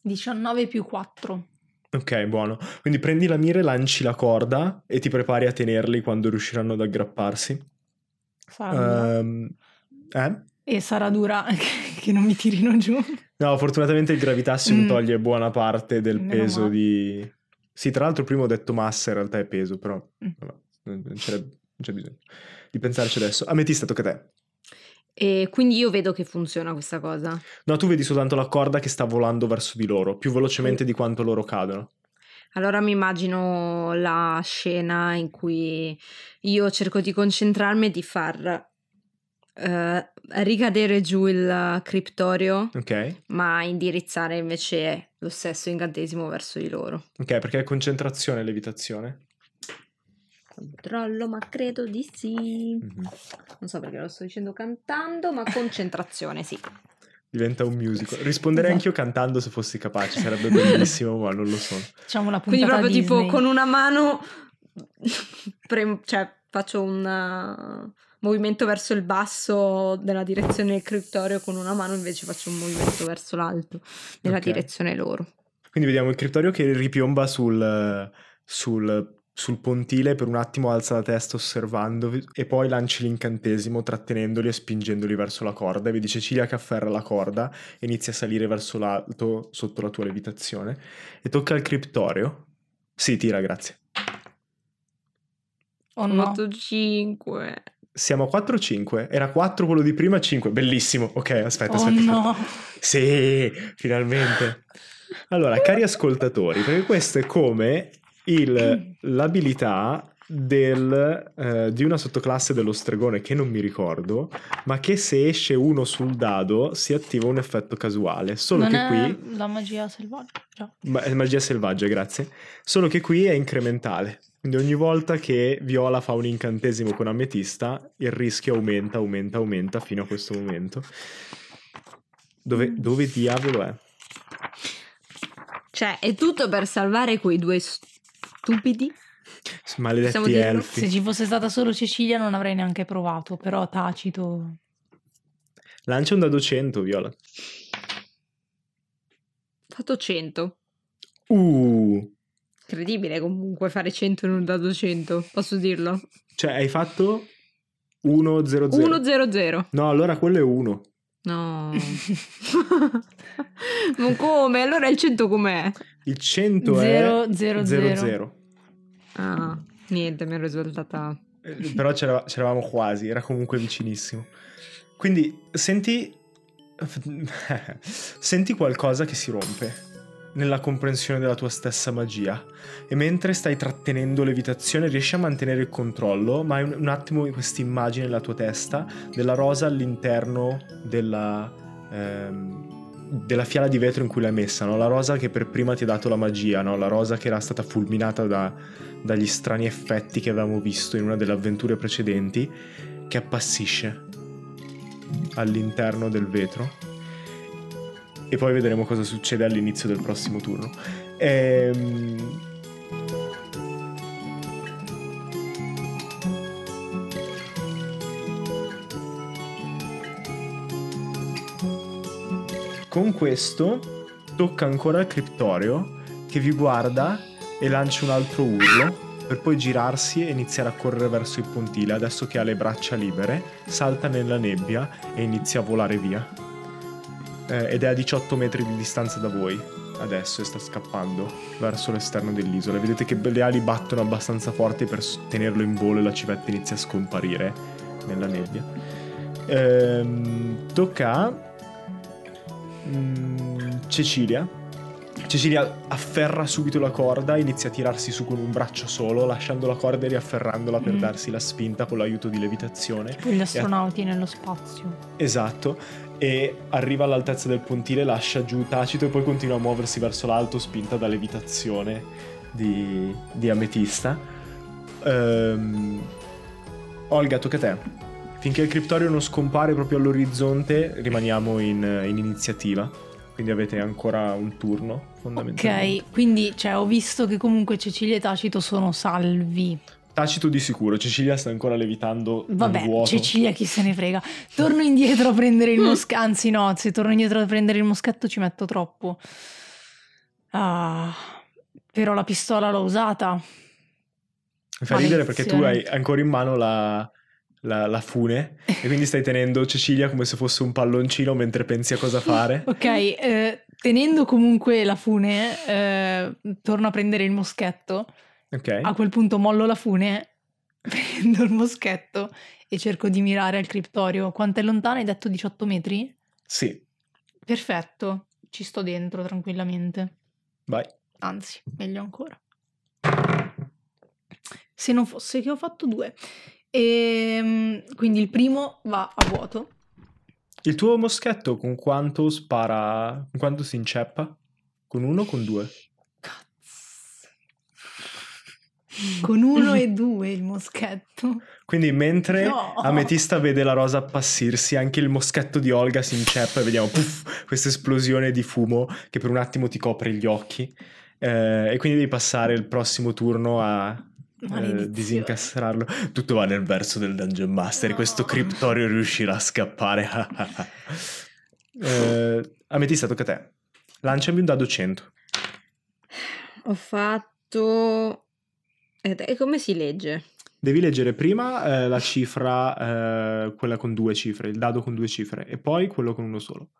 19 più 4. Ok, buono. Quindi prendi la mira e lanci la corda e ti prepari a tenerli quando riusciranno ad aggrapparsi. Sarà. Ehm, eh? E sarà dura che non mi tirino giù. No, fortunatamente il gravitassium Mm. toglie buona parte del Meno peso male. di... Sì, tra l'altro prima ho detto massa, in realtà è peso, però Mm. vabbè, non c'è, non c'è bisogno di pensarci adesso. Ametista, tocca a te. E quindi io vedo che funziona questa cosa. No, tu vedi soltanto la corda che sta volando verso di loro, più velocemente di quanto loro cadono. Allora mi immagino la scena in cui io cerco di concentrarmi e di far eh, ricadere giù il criptorio, Ok? ma indirizzare invece lo stesso incantesimo verso di loro. Ok, perché è concentrazione e levitazione. Controllo, ma credo di sì. Mhm. Non so perché lo sto dicendo cantando, ma concentrazione, sì. Diventa un musical. Risponderei Esatto. anch'io cantando se fossi capace, sarebbe bellissimo, ma non lo sono. Facciamo Quindi puntata proprio tipo Disney. con una mano, pre- cioè faccio un uh, movimento verso il basso nella direzione del criptorio, con una mano invece faccio un movimento verso l'alto nella Ok. direzione loro. Quindi vediamo il criptorio che ripiomba sul, sul, sul pontile, per un attimo alza la testa osservandovi e poi lanci l'incantesimo trattenendoli e spingendoli verso la corda. E vedi Cecilia che afferra la corda e inizia a salire verso l'alto sotto la tua levitazione. E tocca al criptorio. Sì, tira, grazie. Oh no. 8, 5. Siamo a 4 o 5? Era 4 quello di prima, 5. Bellissimo. Ok, aspetta, Oh aspetta. aspetta. no. Sì, finalmente. Allora, cari ascoltatori, perché questo è come il- l'abilità del, eh, di una sottoclasse dello stregone che non mi ricordo, ma che se esce uno sul dado si attiva un effetto casuale. Solo non che qui... la magia selvaggia. Ma- magia selvaggia, grazie. Solo che qui è incrementale. Quindi ogni volta che Viola fa un incantesimo con ametista, il rischio aumenta, aumenta, aumenta fino a questo momento. Dove, dove diavolo è? Cioè, è tutto per salvare quei due stupidi. Maledetti elfi. Se ci fosse stata solo Cecilia non avrei neanche provato, però tacito. Lancia un dado 100, Viola. Ho fatto 100. Uh, Incredibile comunque fare 100 in un dado 100, posso dirlo? cioè hai fatto 1 0 0. 1 0 0. No, allora quello è 1. No. Ma come? Allora il 100 com'è? Il 100 Zero, è zero, 0 zero. 0. Ah, niente, mi ero risultata. Eh, Però c'era- c'eravamo quasi, era comunque vicinissimo. Quindi senti senti qualcosa che si rompe nella comprensione della tua stessa magia e mentre stai trattenendo l'evitazione riesci a mantenere il controllo, ma hai un, un attimo questa immagine nella tua testa della rosa all'interno della ehm, della fiala di vetro in cui l'hai messa, no? la rosa che per prima ti ha dato la magia, no? la rosa che era stata fulminata da, dagli strani effetti che avevamo visto in una delle avventure precedenti, che appassisce. all'interno del vetro. E poi vedremo cosa succede all'inizio del prossimo turno. Ehm... Con questo tocca ancora al criptorio che vi guarda e lancia un altro urlo per poi girarsi e iniziare a correre verso il pontile. Adesso che ha le braccia libere, salta nella nebbia e inizia a volare via. Eh, ed è a 18 metri di distanza da voi adesso e sta scappando verso l'esterno dell'isola. Vedete che le ali battono abbastanza forti per tenerlo in volo e la civetta inizia a scomparire nella nebbia. Ehm, tocca a mm, Cecilia Cecilia afferra subito la corda, inizia a tirarsi su con un braccio solo, lasciando la corda e riafferrandola per mm. darsi la spinta con l'aiuto di levitazione. Tipo gli astronauti a... nello spazio. Esatto, e arriva all'altezza del pontile, lascia giù tacito e poi continua a muoversi verso l'alto, spinta da levitazione di, di Ametista. Ehm... Olga, tocca a te. Finché il criptorio non scompare proprio all'orizzonte, rimaniamo in, in iniziativa. Quindi avete ancora un turno fondamentalmente. Ok, quindi cioè, ho visto che comunque Cecilia e Tacito sono salvi. Tacito di sicuro, Cecilia sta ancora levitando Vabbè, vuoto. Cecilia chi se ne frega. Torno indietro a prendere il moschetto, anzi no, se torno indietro a prendere il moschetto ci metto troppo. Ah, però la pistola l'ho usata. Mi fa ridere perché tu hai ancora in mano la, la, la, fune e quindi stai tenendo Cecilia come se fosse un palloncino mentre pensi a cosa fare. ok, eh, tenendo comunque la fune, eh, torno a prendere il moschetto. Ok. A quel punto mollo la fune, prendo il moschetto e cerco di mirare al criptorio. Quanto è lontano? Hai detto 18 metri? Sì. Perfetto, ci sto dentro tranquillamente. Vai. Anzi, meglio ancora. Se non fosse che ho fatto due. E ehm, quindi il primo va a vuoto. Il tuo moschetto con quanto spara? Con quanto si inceppa? Con uno o con due? Con uno e due il moschetto. Quindi mentre no. Ametista vede la rosa appassirsi, anche il moschetto di Olga si inceppa e vediamo questa esplosione di fumo che per un attimo ti copre gli occhi. Eh, e quindi devi passare il prossimo turno a eh, disincastrarlo. Tutto va nel verso del Dungeon Master. No. Questo criptorio riuscirà a scappare. eh, Ametista, tocca a te. Lanciami un dado 100. Ho fatto. E come si legge? Devi leggere prima eh, la cifra, eh, quella con due cifre, il dado con due cifre, e poi quello con uno solo.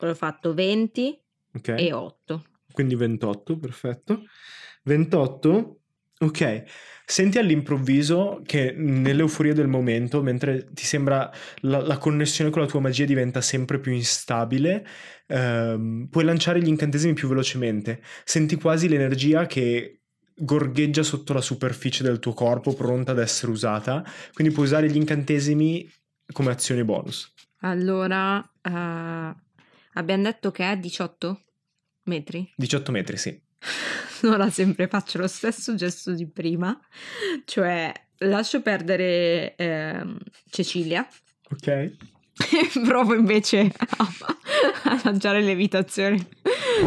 Ho fatto 20 okay. e 8. Quindi 28, perfetto. 28 Ok, senti all'improvviso che nell'euforia del momento, mentre ti sembra la, la connessione con la tua magia diventa sempre più instabile, ehm, puoi lanciare gli incantesimi più velocemente. Senti quasi l'energia che gorgheggia sotto la superficie del tuo corpo, pronta ad essere usata. Quindi puoi usare gli incantesimi come azione bonus. Allora, uh, abbiamo detto che è 18 metri? 18 metri, sì. ora sempre faccio lo stesso gesto di prima, cioè lascio perdere eh, Cecilia. Ok. Provo invece a, a lanciare levitazione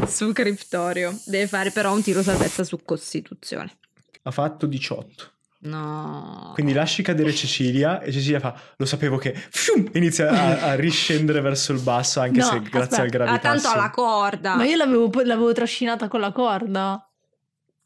su Criptorio. Deve fare però un tiro salvezza su Costituzione. Ha fatto 18. No. Quindi lasci cadere Cecilia e Cecilia fa, lo sapevo che fium, inizia a, a, riscendere verso il basso anche no, se grazie aspetta. al gravità. Ah, tanto alla corda. Ma io l'avevo, l'avevo trascinata con la corda.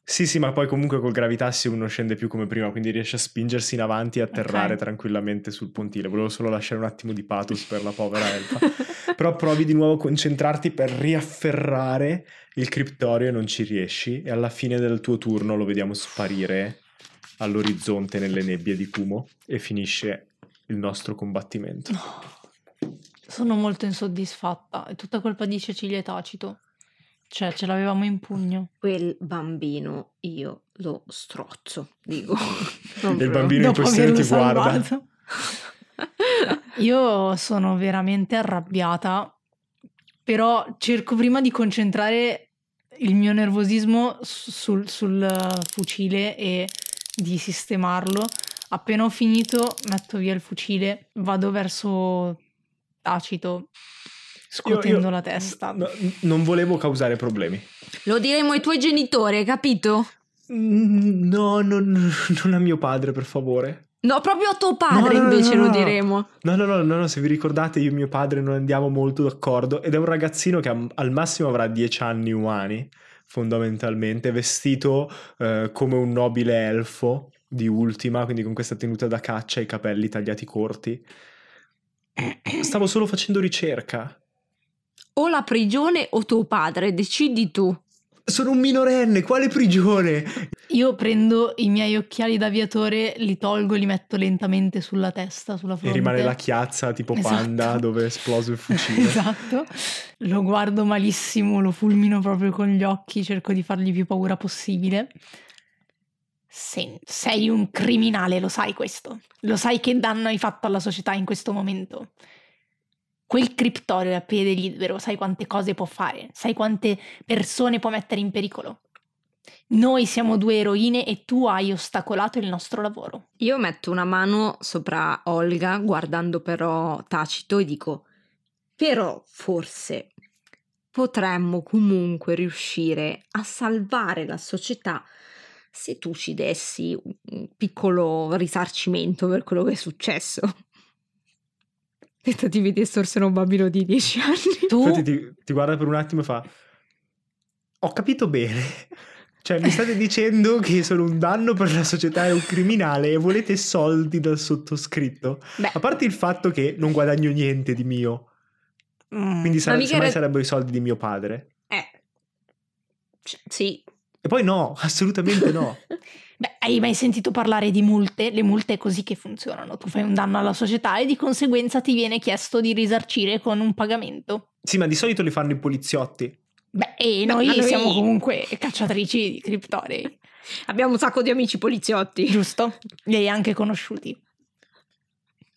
Sì, sì, ma poi comunque col gravitassi uno scende più come prima, quindi riesce a spingersi in avanti e atterrare okay. tranquillamente sul pontile. Volevo solo lasciare un attimo di pathos per la povera elfa. Però provi di nuovo a concentrarti per riafferrare il criptorio e non ci riesci. E alla fine del tuo turno lo vediamo sparire all'orizzonte nelle nebbie di fumo e finisce il nostro combattimento. No. Sono molto insoddisfatta, è tutta colpa di Cecilia Tacito. Cioè, ce l'avevamo in pugno. Quel bambino io lo strozzo, dico. il bambino in questione ti guarda. io sono veramente arrabbiata, però cerco prima di concentrare il mio nervosismo sul, sul fucile e di sistemarlo. Appena ho finito, metto via il fucile, vado verso Tacito, scuotendo Io- io- la testa. no, non volevo causare problemi. Lo diremo ai tuoi genitori, hai capito? Mm, No, non, non a mio padre, per favore. No, proprio a tuo padre No, no, no, invece no, lo no. diremo. No, no, no, no, no, se vi ricordate io e mio padre non andiamo molto d'accordo ed è un ragazzino che al massimo avrà 10 anni umani, fondamentalmente, vestito eh, come un nobile elfo di ultima, quindi con questa tenuta da caccia e i capelli tagliati corti. Stavo solo facendo ricerca. O la prigione o tuo padre, decidi tu. Sono un minorenne, quale prigione? Io prendo i miei occhiali d'aviatore, li tolgo e li metto lentamente sulla testa, sulla E fronte. rimane la chiazza tipo Esatto. panda dove è esploso il fucile. Esatto. Lo guardo malissimo, lo fulmino proprio con gli occhi, cerco di fargli più paura possibile. Se- sei un criminale, lo sai questo. Lo sai che danno hai fatto alla società in questo momento. Quel criptorio a piede libero, sai quante cose può fare, sai quante persone può mettere in pericolo. Noi siamo due eroine e tu hai ostacolato il nostro lavoro. Io metto una mano sopra Olga, guardando però Tacito, e dico: Però forse potremmo comunque riuscire a salvare la società se tu ci dessi un piccolo risarcimento per quello che è successo. Tentativi di estorsere un bambino di 10 anni. Tu Infatti ti, ti guarda per un attimo e fa: Ho capito bene. Cioè, mi state dicendo che sono un danno per la società e un criminale e volete soldi dal sottoscritto? Beh, A parte il fatto che non guadagno niente di mio, Mm. quindi sare- semmai era- sarebbero i soldi di mio padre. eh. C- Sì. E poi no, assolutamente no. Beh, hai mai sentito parlare di multe? Le multe è così che funzionano. Tu fai un danno alla società e di conseguenza ti viene chiesto di risarcire con un pagamento. Sì, ma di solito li fanno i poliziotti. Beh, e noi, noi- siamo comunque cacciatrici di criptorei, Abbiamo un sacco di amici poliziotti. giusto? Li hai anche conosciuti.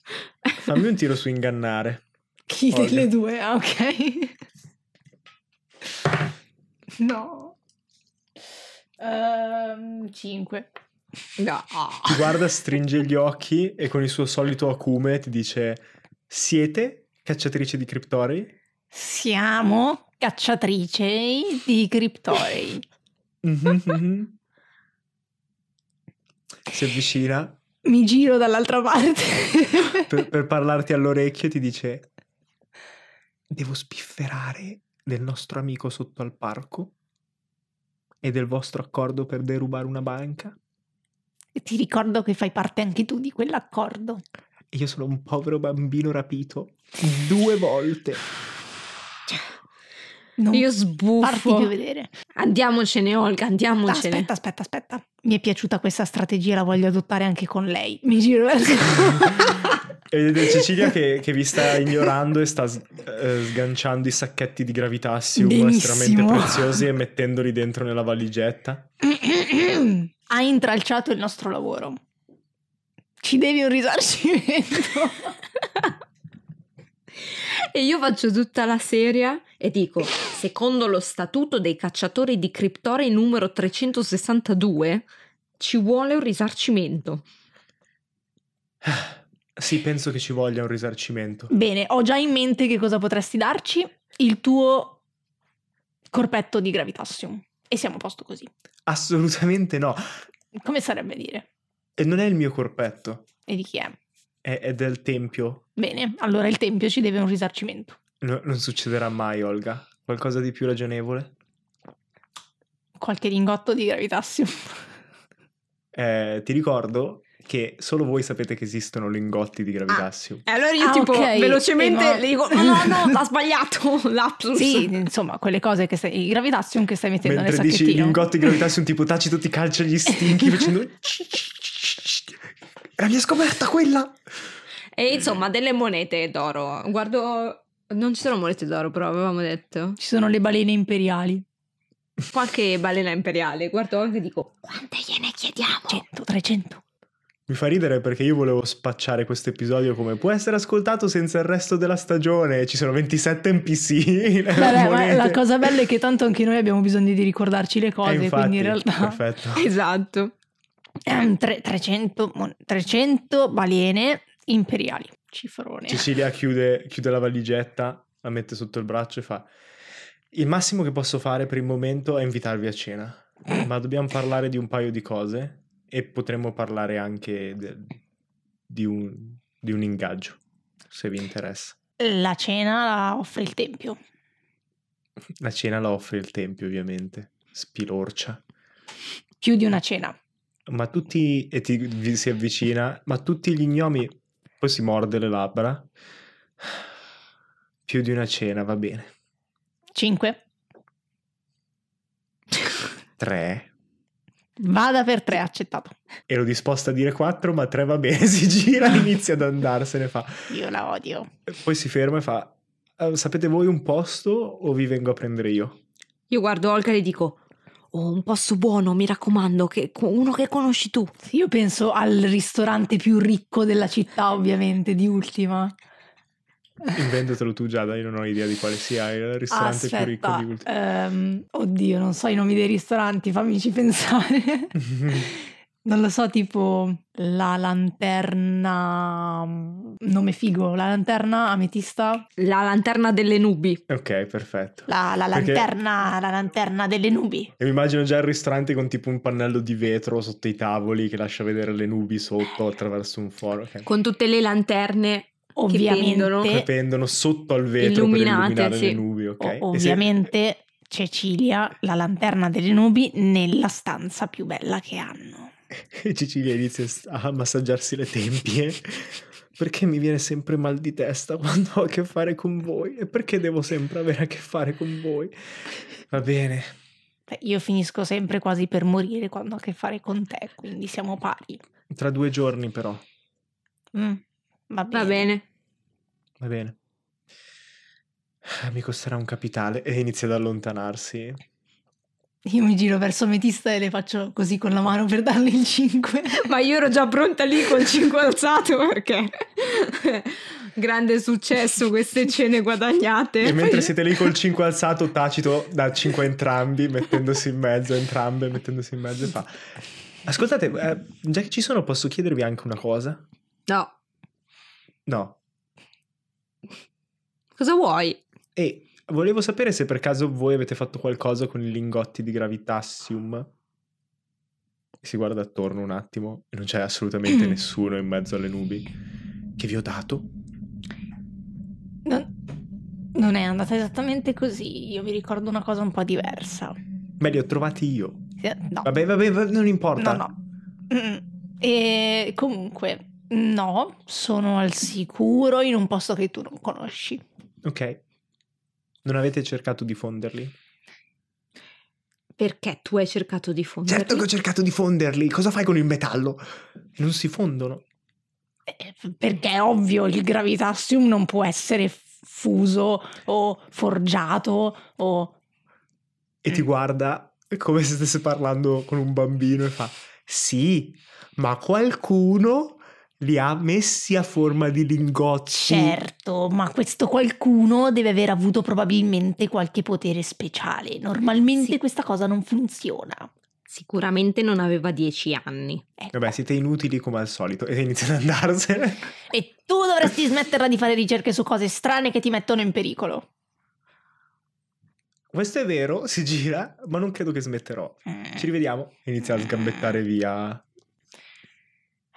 Fammi un tiro su ingannare. Chi Olga. delle due? Ah, ok. no. Ehm, cinque. No. Ti guarda, stringe gli occhi e con il suo solito acume ti dice: Siete cacciatrici di criptori? Siamo cacciatrici di criptorei. Mhm, mhm. Si avvicina Mi giro dall'altra parte. per, per parlarti all'orecchio e ti dice: Devo spifferare del nostro amico sotto al parco e del vostro accordo per derubare una banca. E Ti ricordo che fai parte anche tu di quell'accordo. E io sono un povero bambino rapito due volte. Non Io farti sbuffo. più vedere. Andiamocene, Olga, andiamocene. Aspetta, aspetta, aspetta. Mi è piaciuta questa strategia, la voglio adottare anche con lei. Mi giro verso... E vedete Cecilia che, che vi sta ignorando e sta s- eh, sganciando i sacchetti di gravitassium Benissimo. estremamente preziosi e mettendoli dentro nella valigetta. ha intralciato il nostro lavoro. Ci devi un risarcimento. E io faccio tutta la serie e dico, secondo lo statuto dei cacciatori di criptori numero 362, ci vuole un risarcimento. Sì, penso che ci voglia un risarcimento. Bene, ho già in mente che cosa potresti darci. Il tuo corpetto di gravitassium. E siamo a posto così. Assolutamente no. Come sarebbe dire? E non è il mio corpetto, E di chi è? è, è del tempio. Bene, allora il tempio ci deve un risarcimento. No- non succederà mai, Olga. Qualcosa di più ragionevole? Qualche lingotto di gravitassium. Eh, ti ricordo che solo voi sapete che esistono lingotti di gravitassium. E allora io Ah, tipo ok. velocemente Eh, ma- le dico, no, no, no, ha sbagliato, lapsus. Sì, insomma, quelle cose che stai. Il gravitassium che stai mettendo Mentre nel dici sacchettino. lingotti di gravitazione tipo tacito ti calcia gli stinchi facendo È la mia scoperta quella E insomma, delle monete d'oro. Guardo, non ci sono monete d'oro, però avevamo detto. Ci sono le balene imperiali. Qualche balena imperiale. Guardo anche e dico, quante gliene chiediamo? 100, 300. Mi fa ridere perché io volevo spacciare questo episodio come può essere ascoltato senza il resto della stagione. Ci sono 27 NPC. Vabbè, ma la cosa bella è che tanto anche noi abbiamo bisogno di ricordarci le Eh, cose, infatti, quindi in realtà Perfetto. Esatto. Ehm, tre- 300, mon- 300 balene imperiali. Cifrone. Cecilia chiude, chiude la valigetta, la mette sotto il braccio e fa: Il massimo che posso fare per il momento è invitarvi a cena. Ma dobbiamo parlare di un paio di cose e potremmo parlare anche de- di, un, di un ingaggio, se vi interessa. La cena la offre il tempio. La cena la offre il tempio, ovviamente. Spilorcia. Più di una cena. Ma tutti, e ti, si avvicina, ma tutti gli gnomi, poi si morde le labbra. Più di una cena, va bene. Cinque. Tre. Vada per tre, accettato. Ero disposta a dire quattro, ma tre va bene. Si gira e inizia ad andarsene. Fa. Io la odio. Poi si ferma e fa: "Eh, Sapete voi un posto o vi vengo a prendere io? Io guardo Olga e le dico: Oh, un posto buono, mi raccomando, che, uno che conosci tu. Io penso al ristorante più ricco della città, ovviamente, di ultima. Inventatelo tu, Giada. Io non ho idea di quale sia il ristorante più ricco Aspetta, di ultimo. ehm, oddio, non so i nomi dei ristoranti, fammici pensare. non lo so, tipo la lanterna... Nome figo, la lanterna ametista? La lanterna delle nubi. ok, perfetto. La, la Perché- lanterna, la lanterna delle nubi. E mi immagino già il ristorante con tipo un pannello di vetro sotto i tavoli che lascia vedere le nubi sotto attraverso un foro. ok. Con tutte le lanterne Ovviamente, Che pendono sotto al vetro Illuminate, per illuminare sì. le nubi, ok? o- E se- ovviamente Cecilia, la lanterna delle nubi, nella stanza più bella che hanno. E Cecilia inizia a massaggiarsi le tempie. Perché mi viene sempre mal di testa quando ho a che fare con voi? E perché devo sempre avere a che fare con voi? Va bene. Beh, io finisco sempre quasi per morire quando ho a che fare con te, quindi siamo pari. Tra due giorni però. Mm, va bene. Va bene. Va bene. Mi costerà un capitale e inizia ad allontanarsi. Io mi giro verso Metista e le faccio così con la mano per darle il 5. Ma io ero già pronta lì col 5 alzato perché grande successo queste cene guadagnate. E mentre siete lì col 5 alzato, tacito da 5 a entrambi, mettendosi in mezzo, entrambe mettendosi in mezzo e fa... Ascoltate, eh, già che ci sono posso chiedervi anche una cosa? No, No. cosa vuoi? E volevo sapere se per caso voi avete fatto qualcosa con i lingotti di gravitassium. Si guarda attorno un attimo e non c'è assolutamente nessuno in mezzo alle nubi. Che vi ho dato? Non, non è andata esattamente così. Io mi ricordo una cosa un po' diversa. Me li ho trovati io. No, Vabbè, vabbè, va- non importa. no, no. E comunque, no, sono al sicuro in un posto che tu non conosci. Ok. Non avete cercato di fonderli? Perché tu hai cercato di fonderli? Certo che ho cercato di fonderli. Cosa fai con il metallo? Non si fondono. Eh, Perché è ovvio, il gravitassium non può essere fuso o forgiato o... E ti guarda come se stesse parlando con un bambino e fa: Sì, ma qualcuno li ha messi a forma di lingotti. Certo, ma questo qualcuno deve aver avuto probabilmente qualche potere speciale. Normalmente Sì. questa cosa non funziona. Sicuramente non aveva dieci anni. Ecco. Vabbè, siete inutili come al solito. E iniziano ad andarsene. E tu dovresti smetterla di fare ricerche su cose strane che ti mettono in pericolo. Questo è vero, si gira, ma non credo che smetterò. Mm. Ci rivediamo. Inizia a sgambettare via.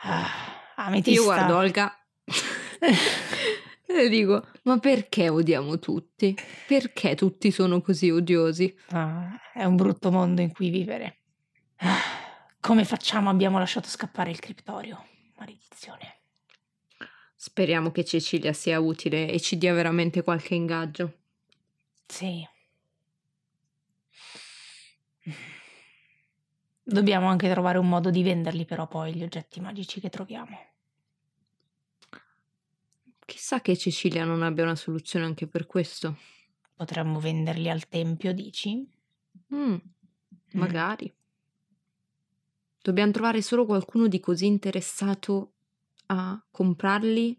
Ah, ametista. Io guardo Olga e dico: Ma perché odiamo tutti? Perché tutti sono così odiosi? Ah, è un brutto mondo in cui vivere. Come facciamo? Abbiamo lasciato scappare il criptorio. Maledizione. Speriamo che Cecilia sia utile e ci dia veramente qualche ingaggio. Sì. Dobbiamo anche trovare un modo di venderli però poi gli oggetti magici che troviamo. Chissà che Cecilia non abbia una soluzione anche per questo. Potremmo venderli al tempio, dici? Mm, magari. Dobbiamo trovare solo qualcuno di così interessato a comprarli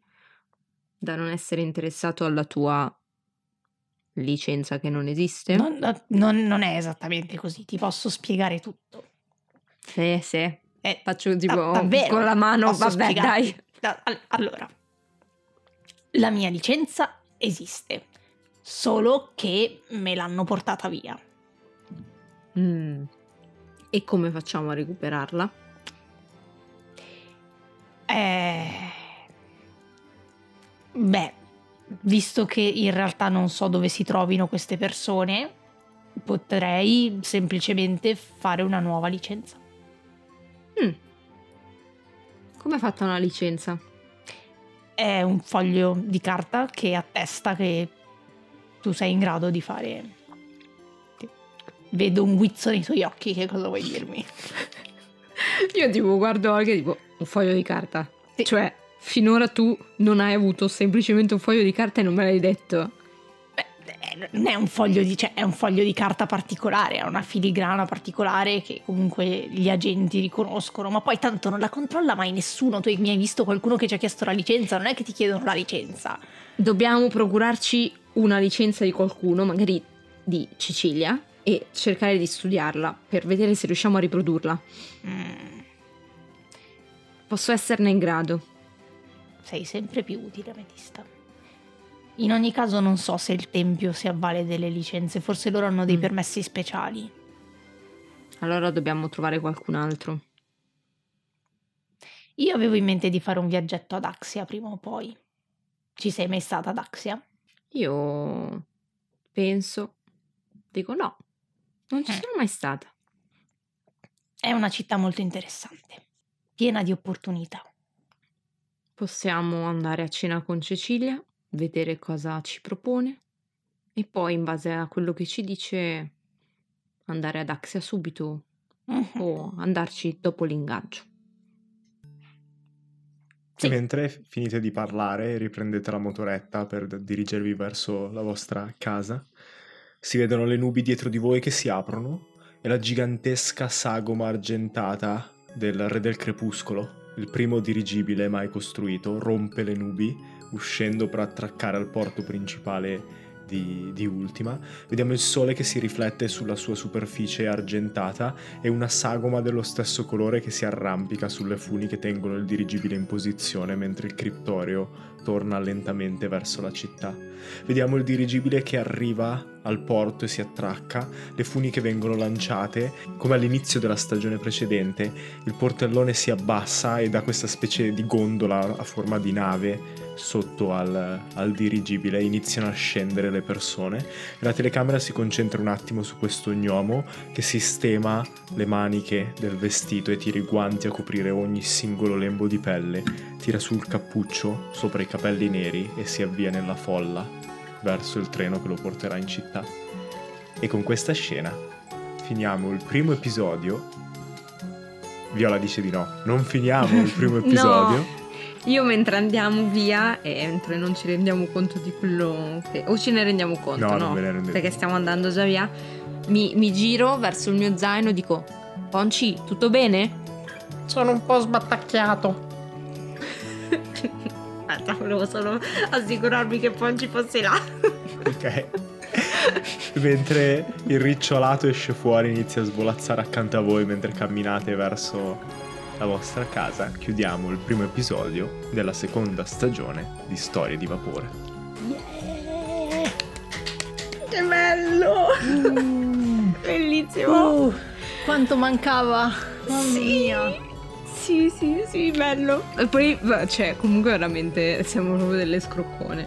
da non essere interessato alla tua licenza che non esiste. Non, non- non è esattamente così, ti posso spiegare tutto. Sì, sì. Eh, Faccio tipo da- davvero? con la mano, vabbè, spiegarti? dai. Da- al- allora, La mia licenza esiste, solo che me l'hanno portata via. Mm. E come facciamo a recuperarla? Eh... Beh, visto che in realtà non so dove si trovino queste persone, potrei semplicemente fare una nuova licenza. Mm. Come è fatta una licenza? È un foglio di carta che attesta che tu sei in grado di fare. Vedo un guizzo nei tuoi occhi, che cosa vuoi dirmi? Io tipo guardo Olga e tipo un foglio di carta. Sì. Cioè, finora tu non hai avuto semplicemente un foglio di carta e non me l'hai detto. Non è un foglio di, cioè, è un foglio di carta particolare, ha una filigrana particolare che comunque gli agenti riconoscono, ma poi tanto non la controlla mai nessuno. Tu mi hai visto qualcuno che ci ha chiesto la licenza, non è che ti chiedono la licenza. Dobbiamo procurarci una licenza di qualcuno, magari di Cecilia, e cercare di studiarla per vedere se riusciamo a riprodurla. Mm, Posso esserne in grado. sei sempre più utile, Ametista. In ogni caso non so se il Tempio si avvale delle licenze, forse loro hanno dei Mm. permessi speciali. Allora dobbiamo trovare qualcun altro. Io avevo in mente di fare un viaggetto ad Axia prima o poi. Ci sei mai stata ad Axia? Io penso, dico no, non ci Eh. sono mai stata. È una città molto interessante, piena di opportunità. Possiamo andare a cena con Cecilia, vedere cosa ci propone e poi in base a quello che ci dice andare ad Axia subito Mhm. o andarci dopo l'ingaggio. Sì. Mentre finite di parlare e riprendete la motoretta per dirigervi verso la vostra casa, si vedono le nubi dietro di voi che si aprono e la gigantesca sagoma argentata del Re del Crepuscolo, il primo dirigibile mai costruito, rompe le nubi uscendo per attraccare al porto principale di, di Ultima. Vediamo il sole che si riflette sulla sua superficie argentata e una sagoma dello stesso colore che si arrampica sulle funi che tengono il dirigibile in posizione mentre il criptorio torna lentamente verso la città. Vediamo il dirigibile che arriva al porto e si attracca, le funi che vengono lanciate, come all'inizio della stagione precedente, il portellone si abbassa e da questa specie di gondola a forma di nave sotto al, al dirigibile iniziano a scendere le persone. La telecamera si concentra un attimo su questo gnomo che sistema le maniche del vestito e tira i guanti a coprire ogni singolo lembo di pelle, tira sul cappuccio sopra i capelli neri e si avvia nella folla verso il treno che lo porterà in città. E con questa scena finiamo il primo episodio. Viola dice di no, non finiamo il primo episodio. Io mentre andiamo via e mentre non ci rendiamo conto di quello che... o ce ne rendiamo conto, No, no? ne Perché stiamo andando già via. Mi, mi giro verso il mio zaino e dico, Ponci, tutto bene? Sono un po' sbattacchiato. Aspetta, volevo solo assicurarmi che Ponci fosse là. Ok. Mentre il ricciolato esce fuori, inizia a svolazzare accanto a voi mentre camminate verso la vostra casa, chiudiamo il primo episodio della seconda stagione di Storie di Vapore. Che bello! Bellissimo! Uh, quanto mancava! Mamma Sì. mia! Sì, sì, sì, bello. E poi, cioè, comunque veramente siamo proprio delle scroccone.